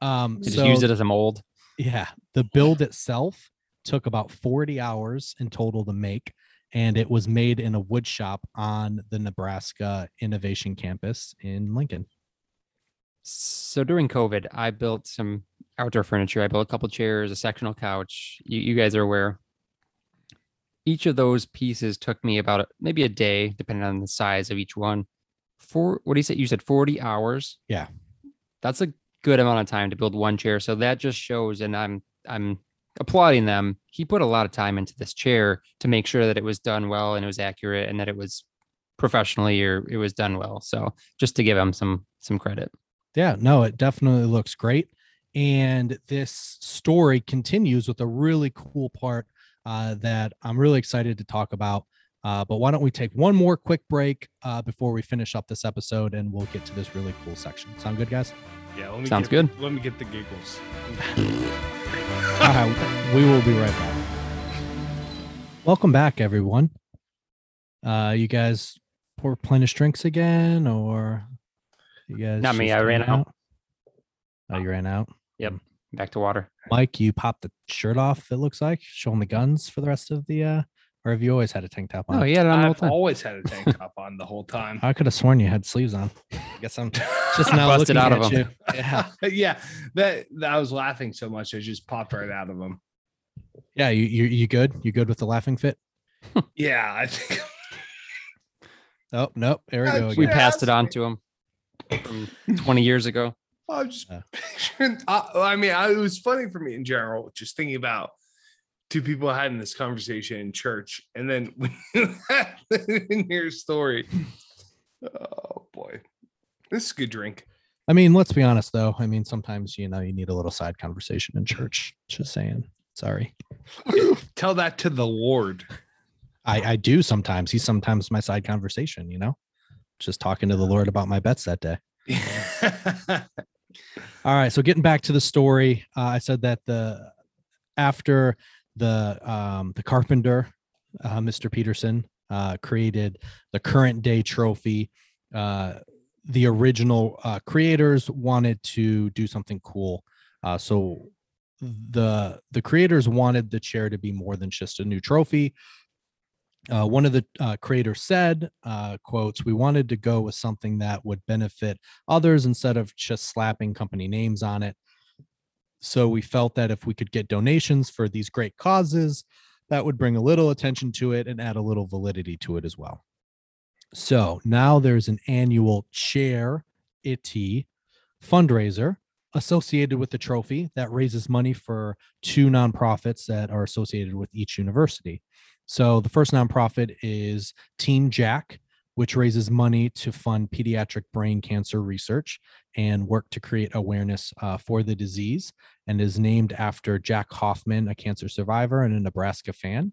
um They just use it as a mold. yeah the build itself took about 40 hours in total to make and it was made in a wood shop on the nebraska innovation campus in lincoln So during COVID, I built some outdoor furniture. I built a couple chairs, a sectional couch. You, you guys are aware. Each of those pieces took me about a- maybe a day, depending on the size of each one. For what do you say? You said 40 hours? Yeah. That's a good amount of time to build one chair. So that just shows, and I'm I'm applauding them. He put a lot of time into this chair to make sure that it was done well and it was accurate and that it was professionally or it was done well. So just to give him some some credit. yeah no it definitely looks great And this story continues with a really cool part uh, that I'm really excited to talk about. Uh, but why don't we take one more quick break uh, before we finish up this episode and we'll get to this really cool section. Sound good, guys? Yeah, let me Sounds get, good. Let me get the giggles. All right, we will be right back. Welcome back, everyone. Uh, you guys replenish drinks again, or you guys? Not me, I ran hanging out. Oh, you ran out. Yep. Back to water. Mike, you popped the shirt off. It looks like showing the guns for the rest of the. uh Or have you always had a tank top on? Oh, yeah, on the whole I've time. always had a tank top on the whole time. I could have sworn you had sleeves on. I guess I'm just now Busted looking out at of 'em. you. Yeah, yeah, that, that I was laughing so much I just popped right out of them. yeah. You you you good? You good with the laughing fit? Yeah, I think Oh nope. There we Uh, go. We Again. Yeah, passed it on to him from 20 years ago. I was just Yeah. picturing. I, I mean, I, it was funny for me in general, just thinking about two people having this conversation in church, and then when you had it in your story. Oh boy, this is a good drink. I mean, let's be honest though. I mean, sometimes you know you need a little side conversation in church. Just saying. Sorry. Tell that to the Lord. I I do sometimes. He's sometimes my side conversation. You know, just talking to the Lord about my bets that day. All right. So getting back to the story, uh, I said that the after the um, the carpenter, uh, Mr. Peterson, uh, created the current day trophy. Uh, the original uh, creators wanted to do something cool, uh, so the the creators wanted the chair to be more than just a new trophy. Uh, one of the uh, creators said, uh, "quotes We wanted to go with something that would benefit others instead of just slapping company names on it. So we felt that if we could get donations for these great causes, that would bring a little attention to it and add a little validity to it as well. So now there's an annual chair IT fundraiser associated with the trophy that raises money for two nonprofits that are associated with each university. So the first nonprofit is Team Jack, which raises money to fund pediatric brain cancer research and work to create awareness uh, for the disease, and is named after Jack Hoffman, a cancer survivor and a Nebraska fan.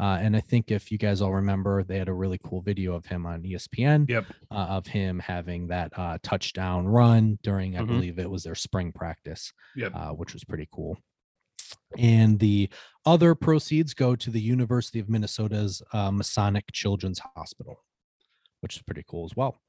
Uh, and I think if you guys all remember, they had a really cool video of him on ESPN Yep. uh, of him having that uh, touchdown run during, I Mhm. believe it was their spring practice, Yep. uh, which was pretty cool. And the other proceeds go to the University of Minnesota's uh, Masonic Children's Hospital, which is pretty cool as well.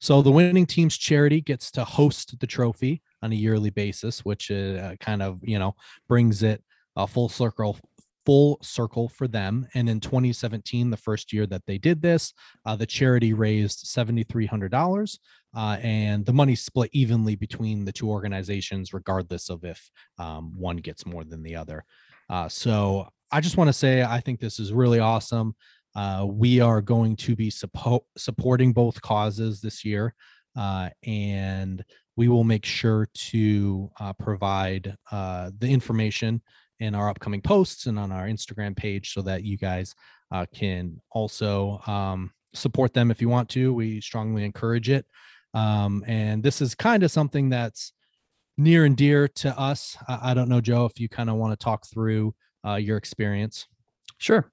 So the winning team's charity gets to host the trophy on a yearly basis, which uh, kind of you know brings it a full circle full circle for them. And in 2017 the first year that they did this uh, the charity raised $7300 uh, and the money split evenly between the two organizations regardless of if um, one gets more than the other. Uh, so i just want to say i think this is really awesome uh, we are going to be suppo- supporting both causes this year uh, and we will make sure to uh, provide uh, the information in our upcoming posts and on our Instagram page so that you guys uh, can also um, support them if you want to. We strongly encourage it. Um, and this is kind of something that's near and dear to us. I, I don't know, Joe, if you kind of want to talk through uh, your experience. Sure.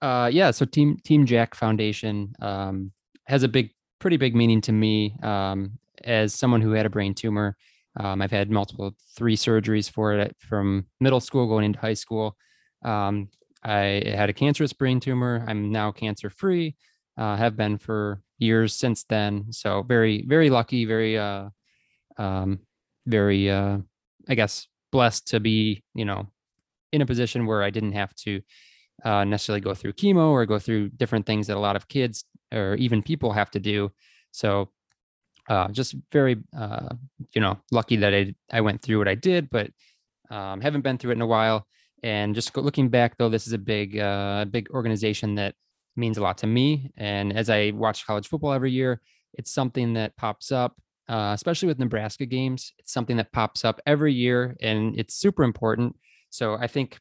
Uh, yeah. So Team Team Jack Foundation um, has a big, pretty big meaning to me um, as someone who had a brain tumor. Um, I've had multiple three surgeries for it from middle school going into high school. Um, I had a cancerous brain tumor. I'm now cancer free. Uh, have been for years since then. So very, very lucky. Very, uh, um, very, uh, I guess, blessed to be, you know, in a position where I didn't have to uh, necessarily go through chemo or go through different things that a lot of kids or even people have to do. So uh, just very, uh, you know, lucky that I, I went through what I did, but um, haven't been through it in a while. And just looking back, though, this is a big, uh, big organization that means a lot to me. And as I watch college football every year, it's something that pops up, uh, especially with Nebraska games. It's something that pops up every year, and it's super important. So I think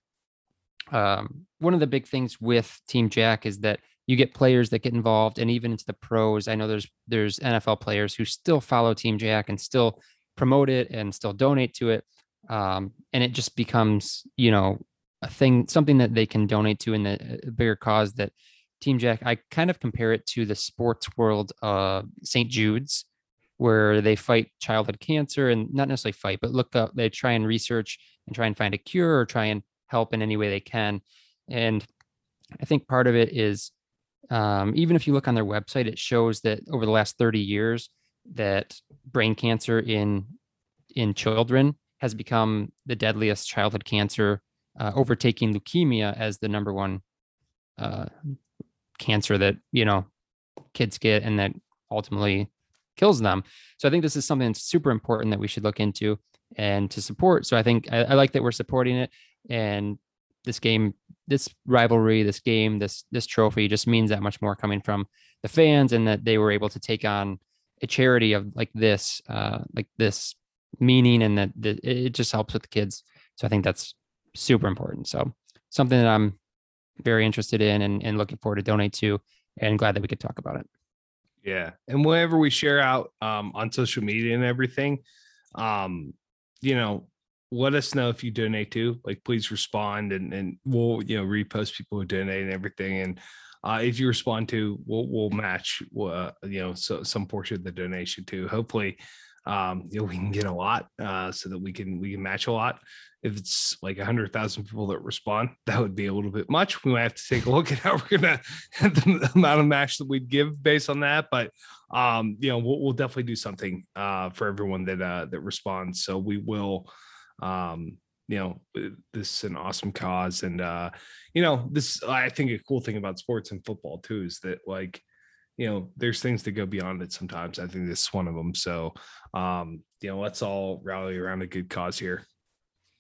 um, one of the big things with Team Jack is that you get players that get involved, and even into the pros. I know there's there's NFL players who still follow Team Jack and still promote it and still donate to it. um, and it just becomes you know a thing something that they can donate to in the bigger cause that team jack i kind of compare it to the sports world uh st jude's where they fight childhood cancer and not necessarily fight but look up they try and research and try and find a cure or try and help in any way they can and i think part of it is um, even if you look on their website it shows that over the last 30 years that brain cancer in in children has become the deadliest childhood cancer, uh, overtaking leukemia as the number one uh, cancer that you know kids get and that ultimately kills them. So I think this is something that's super important that we should look into and to support. So I think I, I like that we're supporting it and this game, this rivalry, this game, this this trophy just means that much more coming from the fans and that they were able to take on a charity of like this, uh, like this meaning and that, that it just helps with the kids. So I think that's super important. So something that I'm very interested in and, and looking forward to donate to and glad that we could talk about it. Yeah. And whenever we share out um, on social media and everything, um, you know, let us know if you donate to like please respond and, and we'll you know repost people who donate and everything and uh, if you respond to we'll, we'll match uh, you know so, some portion of the donation too hopefully um, you know, we can get a lot uh, so that we can we can match a lot. If it's like a hundred thousand people that respond, that would be a little bit much. We might have to take a look at how we're gonna the amount of match that we'd give based on that. But um, you know, we'll, we'll definitely do something uh, for everyone that uh, that responds. So we will. Um, you know, this is an awesome cause, and uh, you know, this I think a cool thing about sports and football too is that like you know there's things that go beyond it sometimes. I think this is one of them so um you know let's all rally around a good cause here.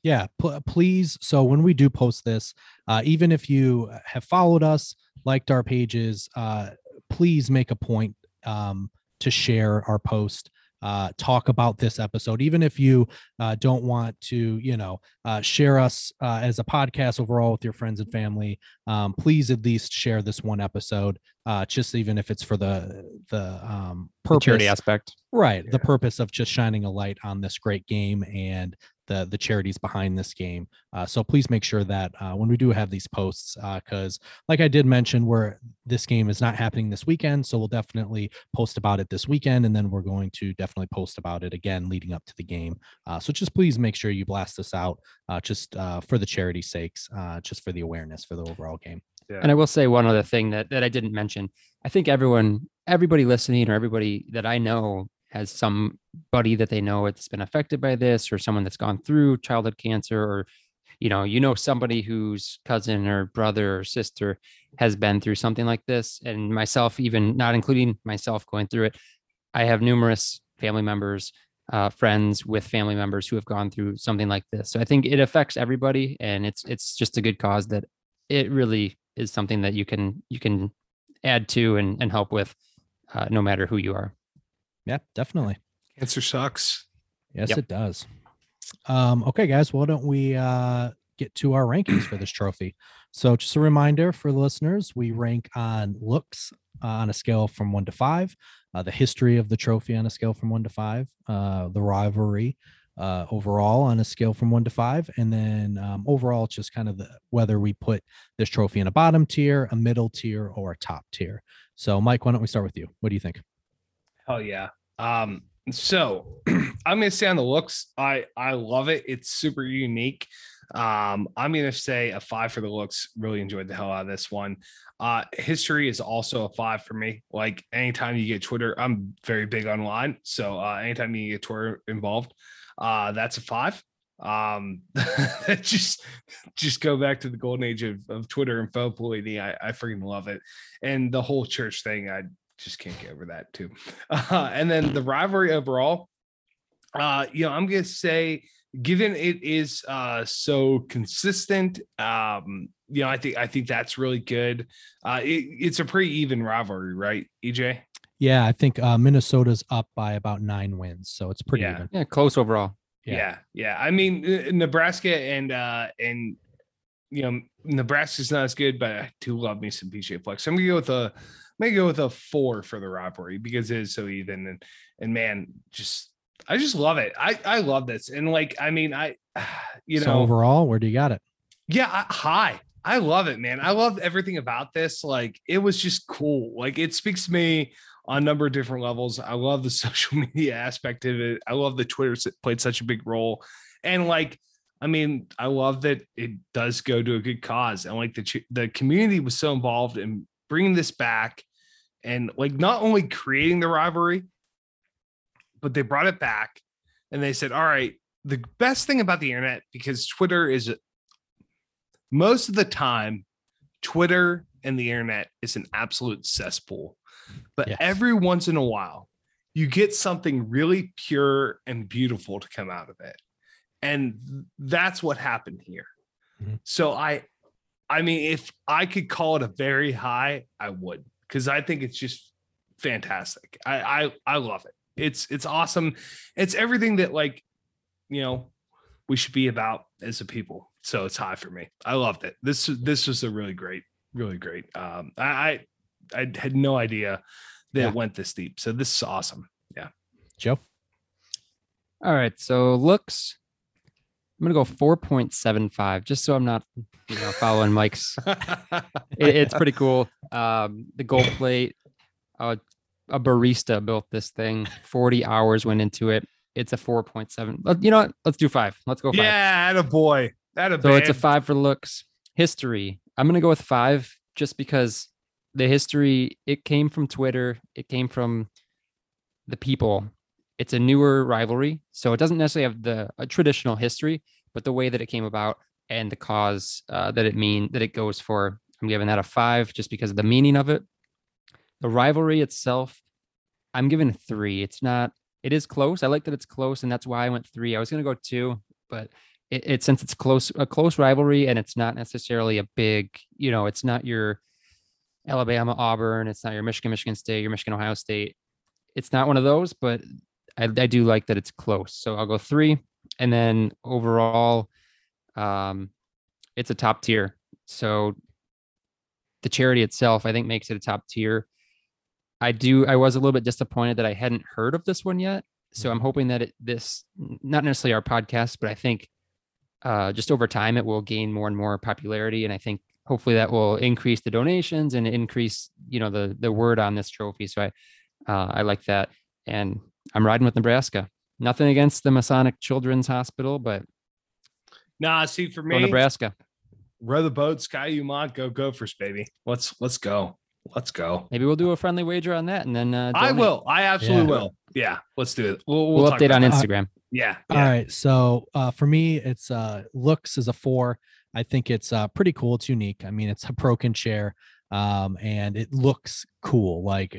Yeah please so when we do post this uh, even if you have followed us liked our pages uh, please make a point um, to share our post uh, talk about this episode, even if you uh, don't want to, you know, uh, share us uh, as a podcast overall with your friends and family. Um, please at least share this one episode, uh, just even if it's for the the um, purpose the charity aspect, right? Yeah. The purpose of just shining a light on this great game and the the charities behind this game. Uh, so please make sure that uh, when we do have these posts, because like I did mention, where this game is not happening this weekend, so we'll definitely post about it this weekend, and then we're going to definitely post about it again leading up to the game. Uh, so just please make sure you blast this out, uh, just uh, for the charity sakes, uh, just for the awareness for the overall game. yeah And I will say one other thing that that I didn't mention. I think everyone, everybody listening, or everybody that I know has somebody that they know that's been affected by this, or someone that's gone through childhood cancer, or you know, you know somebody whose cousin or brother or sister has been through something like this, and myself, even not including myself going through it, I have numerous family members, uh, friends with family members who have gone through something like this. So I think it affects everybody, and it's it's just a good cause that it really is something that you can you can add to and, and help with uh, no matter who you are Yeah, definitely. cancer sucks Yes, Yep. it does. Um, okay, guys, why don't we uh, get to our rankings for this trophy? So, just a reminder for the listeners, we rank on looks uh, on a scale from one to five, uh, the history of the trophy on a scale from one to five, uh, the rivalry uh, overall on a scale from one to five, and then um, overall, it's just kind of the, whether we put this trophy in a bottom tier, a middle tier, or a top tier. So, Mike, why don't we start with you? What do you think? Hell yeah. Um, so I'm gonna say on the looks, I I love it. It's super unique. Um, I'm gonna say a five for the looks. Really enjoyed the hell out of this one. Uh, history is also a five for me. Like anytime you get Twitter, I'm very big online. So uh, anytime you get Twitter involved, uh, that's a five. Um, just just go back to the golden age of, of Twitter and faux Pelini. I, I freaking love it, and the whole church thing. I just can't get over that too. Uh, and then the rivalry overall, uh, you know, I'm gonna say, given it is uh so consistent, um, you know, I think I think that's really good. Uh, it, it's a pretty even rivalry, right, EJ? Yeah, I think uh, Minnesota's up by about nine wins, so it's pretty Yeah. even. yeah close overall Yeah. Yeah. yeah, I mean, uh, Nebraska and uh and you know, Nebraska's not as good, but I do love me some PJ Fleck. So I'm gonna go with a I'm gonna go with a four for the robbery because it is so even and and man, just I just love it. I I love this, and like I mean I, you so know, overall, where do you got it? yeah, I, hi. I love it, man. I love everything about this. Like it was just cool. Like it speaks to me on a number of different levels. I love the social media aspect of it. I love the Twitter played such a big role, and like I mean, I love that it does go to a good cause, and like the the community was so involved in bringing this back, and like not only creating the rivalry, but they brought it back, and they said, "All right, the best thing about the internet because Twitter is most of the time, Twitter and the internet is an absolute cesspool, but Yes. every once in a while, you get something really pure and beautiful to come out of it and that's what happened here Mhm. so i i mean if i could call it a very high i would because i think it's just fantastic. I i i love it. It's it's awesome. It's everything that like you know we should be about as a people. So it's high for me. I loved it. This this was a really great really great um i i, I had no idea that Yeah. it went this deep. So this is awesome. Yeah, Joe? All right. So looks, I'm gonna go 4.75, just so I'm not, you know, following Mike's. It- it's pretty cool. Um, the gold plate, uh, a barista built this thing. 40 hours went into it. It's a 4.7. But You know what? Let's do five. Let's go five. yeah at a boy at a So it's a five for looks. History. I'm gonna go with five just because the history it came from Twitter. It came from the people. It's a newer rivalry, so it doesn't necessarily have the traditional history, but the way that it came about and the cause uh, that it mean that it goes for. I'm giving that a five just because of the meaning of it. The rivalry itself, I'm giving three. It's not. It is close. I like that it's close, and that's why I went three. I was gonna go two, but it, it since it's close a close rivalry and it's not necessarily a big you know it's not your alabama auburn it's not your michigan michigan state your michigan ohio state it's not one of those but i, I do like that it's close. So i'll go three and then overall um it's a top tier. So the charity itself i think makes it a top tier. I do i was a little bit disappointed that i hadn't heard of this one yet. So i'm hoping that it this not necessarily our podcast but i think uh, just over time, it will gain more and more popularity, and I think hopefully that will increase the donations and increase, you know, the the word on this trophy. So I, uh, I like that, and I'm riding with Nebraska. Nothing against the Masonic Children's Hospital, but Nah, see for go me, Nebraska. row the boat, Ski-U-Mah, go Gophers, baby. Let's let's go. Let's go. Maybe we'll do a friendly wager on that, and then uh, I will. I absolutely Yeah. will. Yeah, let's do it. We'll, We'll, talk update on that. Instagram. Yeah, All yeah. right. So uh, for me, it's uh, looks as a four. I think it's uh, pretty cool. It's unique. I mean, it's a broken chair, um, and it looks cool. Like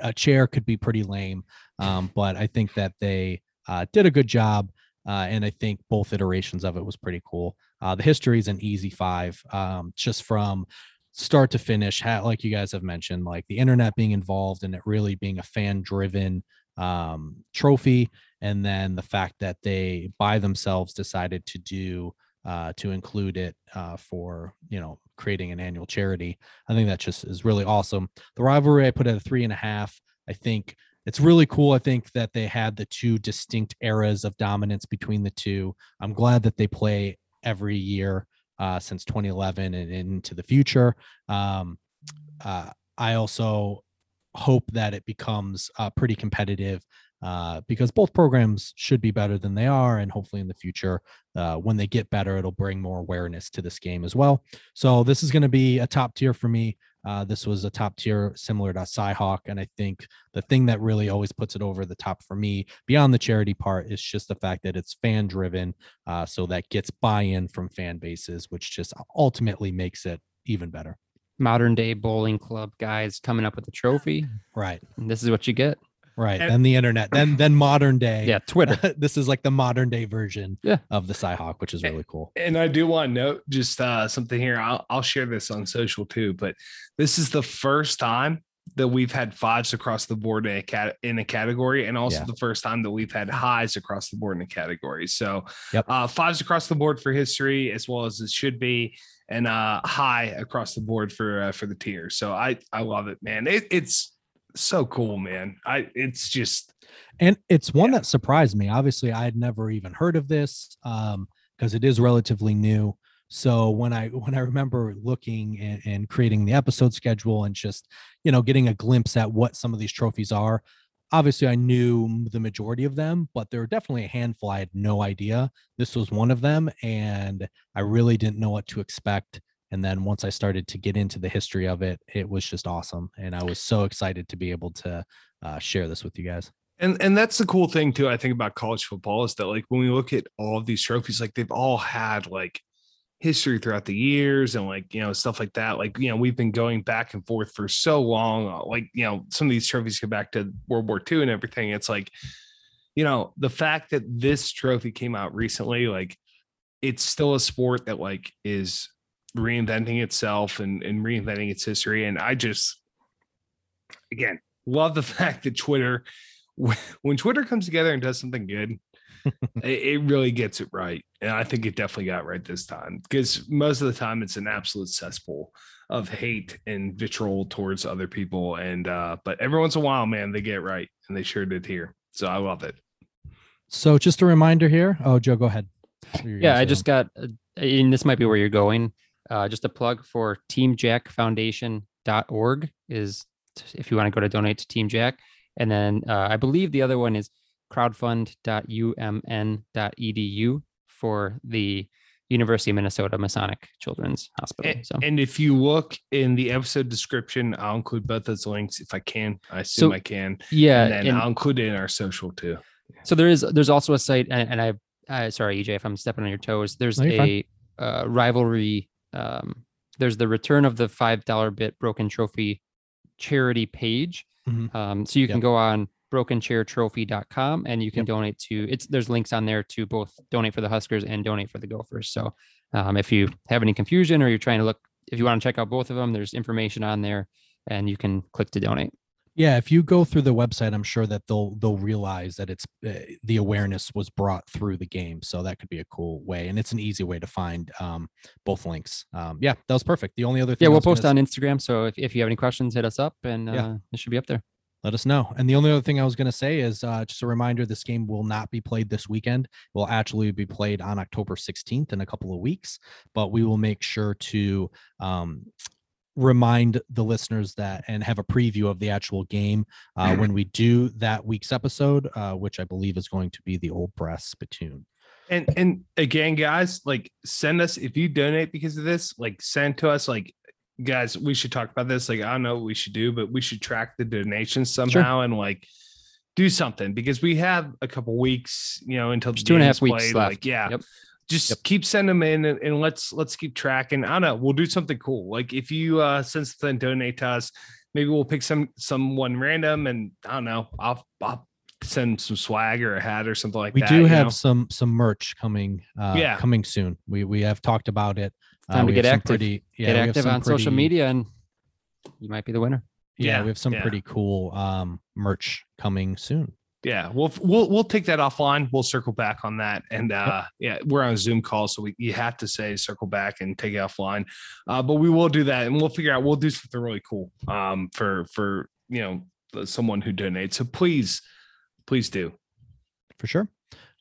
a chair could be pretty lame, um, but I think that they uh, did a good job, uh, and I think both iterations of it was pretty cool. Uh, the history is an easy five, um, just from start to finish. Like you guys have mentioned, like the internet being involved and it really being a fan-driven um, trophy and then the fact that they by themselves decided to do uh, to include it uh, for you know creating an annual charity i think that just is really awesome the rivalry i put at a three and a half i think it's really cool i think that they had the two distinct eras of dominance between the two i'm glad that they play every year uh, since 2011 and into the future um, uh, i also hope that it becomes uh, pretty competitive uh, because both programs should be better than they are. And hopefully in the future, uh, when they get better, it'll bring more awareness to this game as well. So this is going to be a top tier for me. Uh, this was a top tier similar to Cyhawk. And I think the thing that really always puts it over the top for me, beyond the charity part, is just the fact that it's fan driven. Uh, so that gets buy in from fan bases, which just ultimately makes it even better. Modern day bowling club guys coming up with a trophy. Right. And this is what you get. Right. And- then the internet, then then modern day. Yeah, Twitter. this is like the modern day version Yeah. of the Cyhawk, which is really cool. And I do want to note just uh, something here. I'll, I'll share this on social too, but this is the first time that we've had fives across the board in a cat in a category, and also Yeah. the first time that we've had highs across the board in a category. So, Yep. uh, fives across the board for history as well as it should be, and uh, high across the board for uh, for the tier. So I I love it, man. It, it's so cool, man. I it's just and it's one Yeah. that surprised me obviously i had never even heard of this um because it is relatively new so when i when i remember looking and, and creating the episode schedule and just you know getting a glimpse at what some of these trophies are obviously i knew the majority of them but there were definitely a handful i had no idea this was one of them and i really didn't know what to expect and then once i started to get into the history of it it was just awesome and i was so excited to be able to uh, share this with you guys and and that's the cool thing too. I think about college football is that like when we look at all of these trophies, like they've all had like history throughout the years and like you know stuff like that. Like you know we've been going back and forth for so long. uh, Like you know some of these trophies go back to World War II and everything. It's like you know the fact that this trophy came out recently, like it's still a sport that like is reinventing itself and and reinventing its history. And I just again love the fact that Twitter when when Twitter comes together and does something good, it, it really gets it right. And I think it definitely got right this time because most of the time it's an absolute cesspool of hate and vitriol towards other people. And uh, but every once in a while, man, they get it right, and they sure did here. So I love it. So just a reminder here. Oh, Joe, go ahead. Yeah, I just got, uh, and this might be where you're going. Uh, just a plug for teamjackfoundation.org is t- if you want to go to donate to Team Jack. And then uh, I believe the other one is crowdfund.umn.edu for the University of Minnesota Masonic Children's Hospital. And, So, and if you look in the episode description, I'll include both those links if I can. I assume So- I can. yeah, and then and- I'll include it in our social too. So there is there's also a site, and, and I, I sorry EJ if I'm stepping on your toes. There's No, a uh, rivalry. Um, there's the return of the five dollar bit broken trophy charity page. Mhm. Um, so you can go on brokenchairtrophy.com and you can donate to it's there's links on there to both donate for the Huskers and donate for the Gophers. So um, if you have any confusion or you're trying to look if you want to check out both of them, there's information on there and you can click to donate. Yeah, if you go through the website, I'm sure that they'll they'll realize that it's uh, the awareness was brought through the game, so that could be a cool way, and it's an easy way to find um, both links. Um, yeah, that was perfect. The only other thing Yeah, we'll post on Instagram. So if, if you have any questions, hit us up and uh, Yeah. it should be up there. let us know. And the only other thing I was going to say is uh, just a reminder this game will not be played this weekend. It will actually be played on October 16th in a couple of weeks, but we will make sure to um, remind the listeners that and have a preview of the actual game uh, when we do that week's episode, uh, which I believe is going to be the Old Brass Spittoon. And and again, guys, like send us if you donate because of this, like send to us like guys, we should talk about this. Like, I don't know what we should do, but we should track the donations somehow and like do something because we have a couple weeks, you know, until the two and a half game's weeks played. left. Like, yeah. Yep. Just Yep. keep sending them in and, and let's let's keep tracking. I don't know. We'll do something cool. Like if you uh send something donate to us, maybe we'll pick some someone random and I don't know. I'll I'll send some swag or a hat or something like We that. We do have know? some some merch coming uh Yeah. coming soon. We we have talked about it. Uh, Time to get active. Pretty, yeah, Get active some on social media and you might be the winner. yeah, Yeah, we have some yeah. pretty cool um merch coming soon yeah we'll we'll we'll take that offline. We'll circle back on that and uh yeah we're on a zoom call so we you have to say circle back and take it offline. Uh but we will do that and we'll figure out we'll do something really cool um for for you know someone who donates. So please please do. For sure.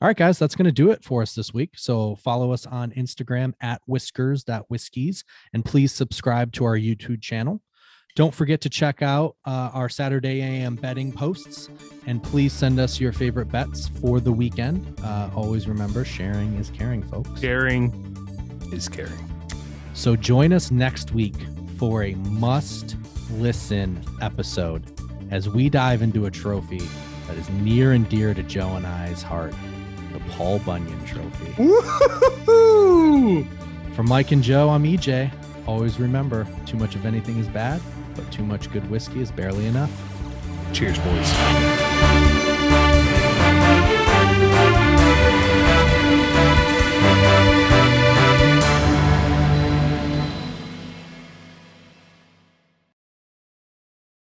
All right guys that's going to do it for us this week. So follow us on instagram at whiskers.whiskies and please subscribe to our youtube channel don't forget to check out uh, our saturday am betting posts and please send us your favorite bets for the weekend uh, always remember sharing is caring folks sharing is caring So join us next week for a must listen episode as we dive into a trophy that is near and dear to Joe and I's heart the Paul Bunyan Trophy. Woo-hoo-hoo! For Mike and Joe, I'm EJ. Always remember too much of anything is bad, but too much good whiskey is barely enough. cheers boys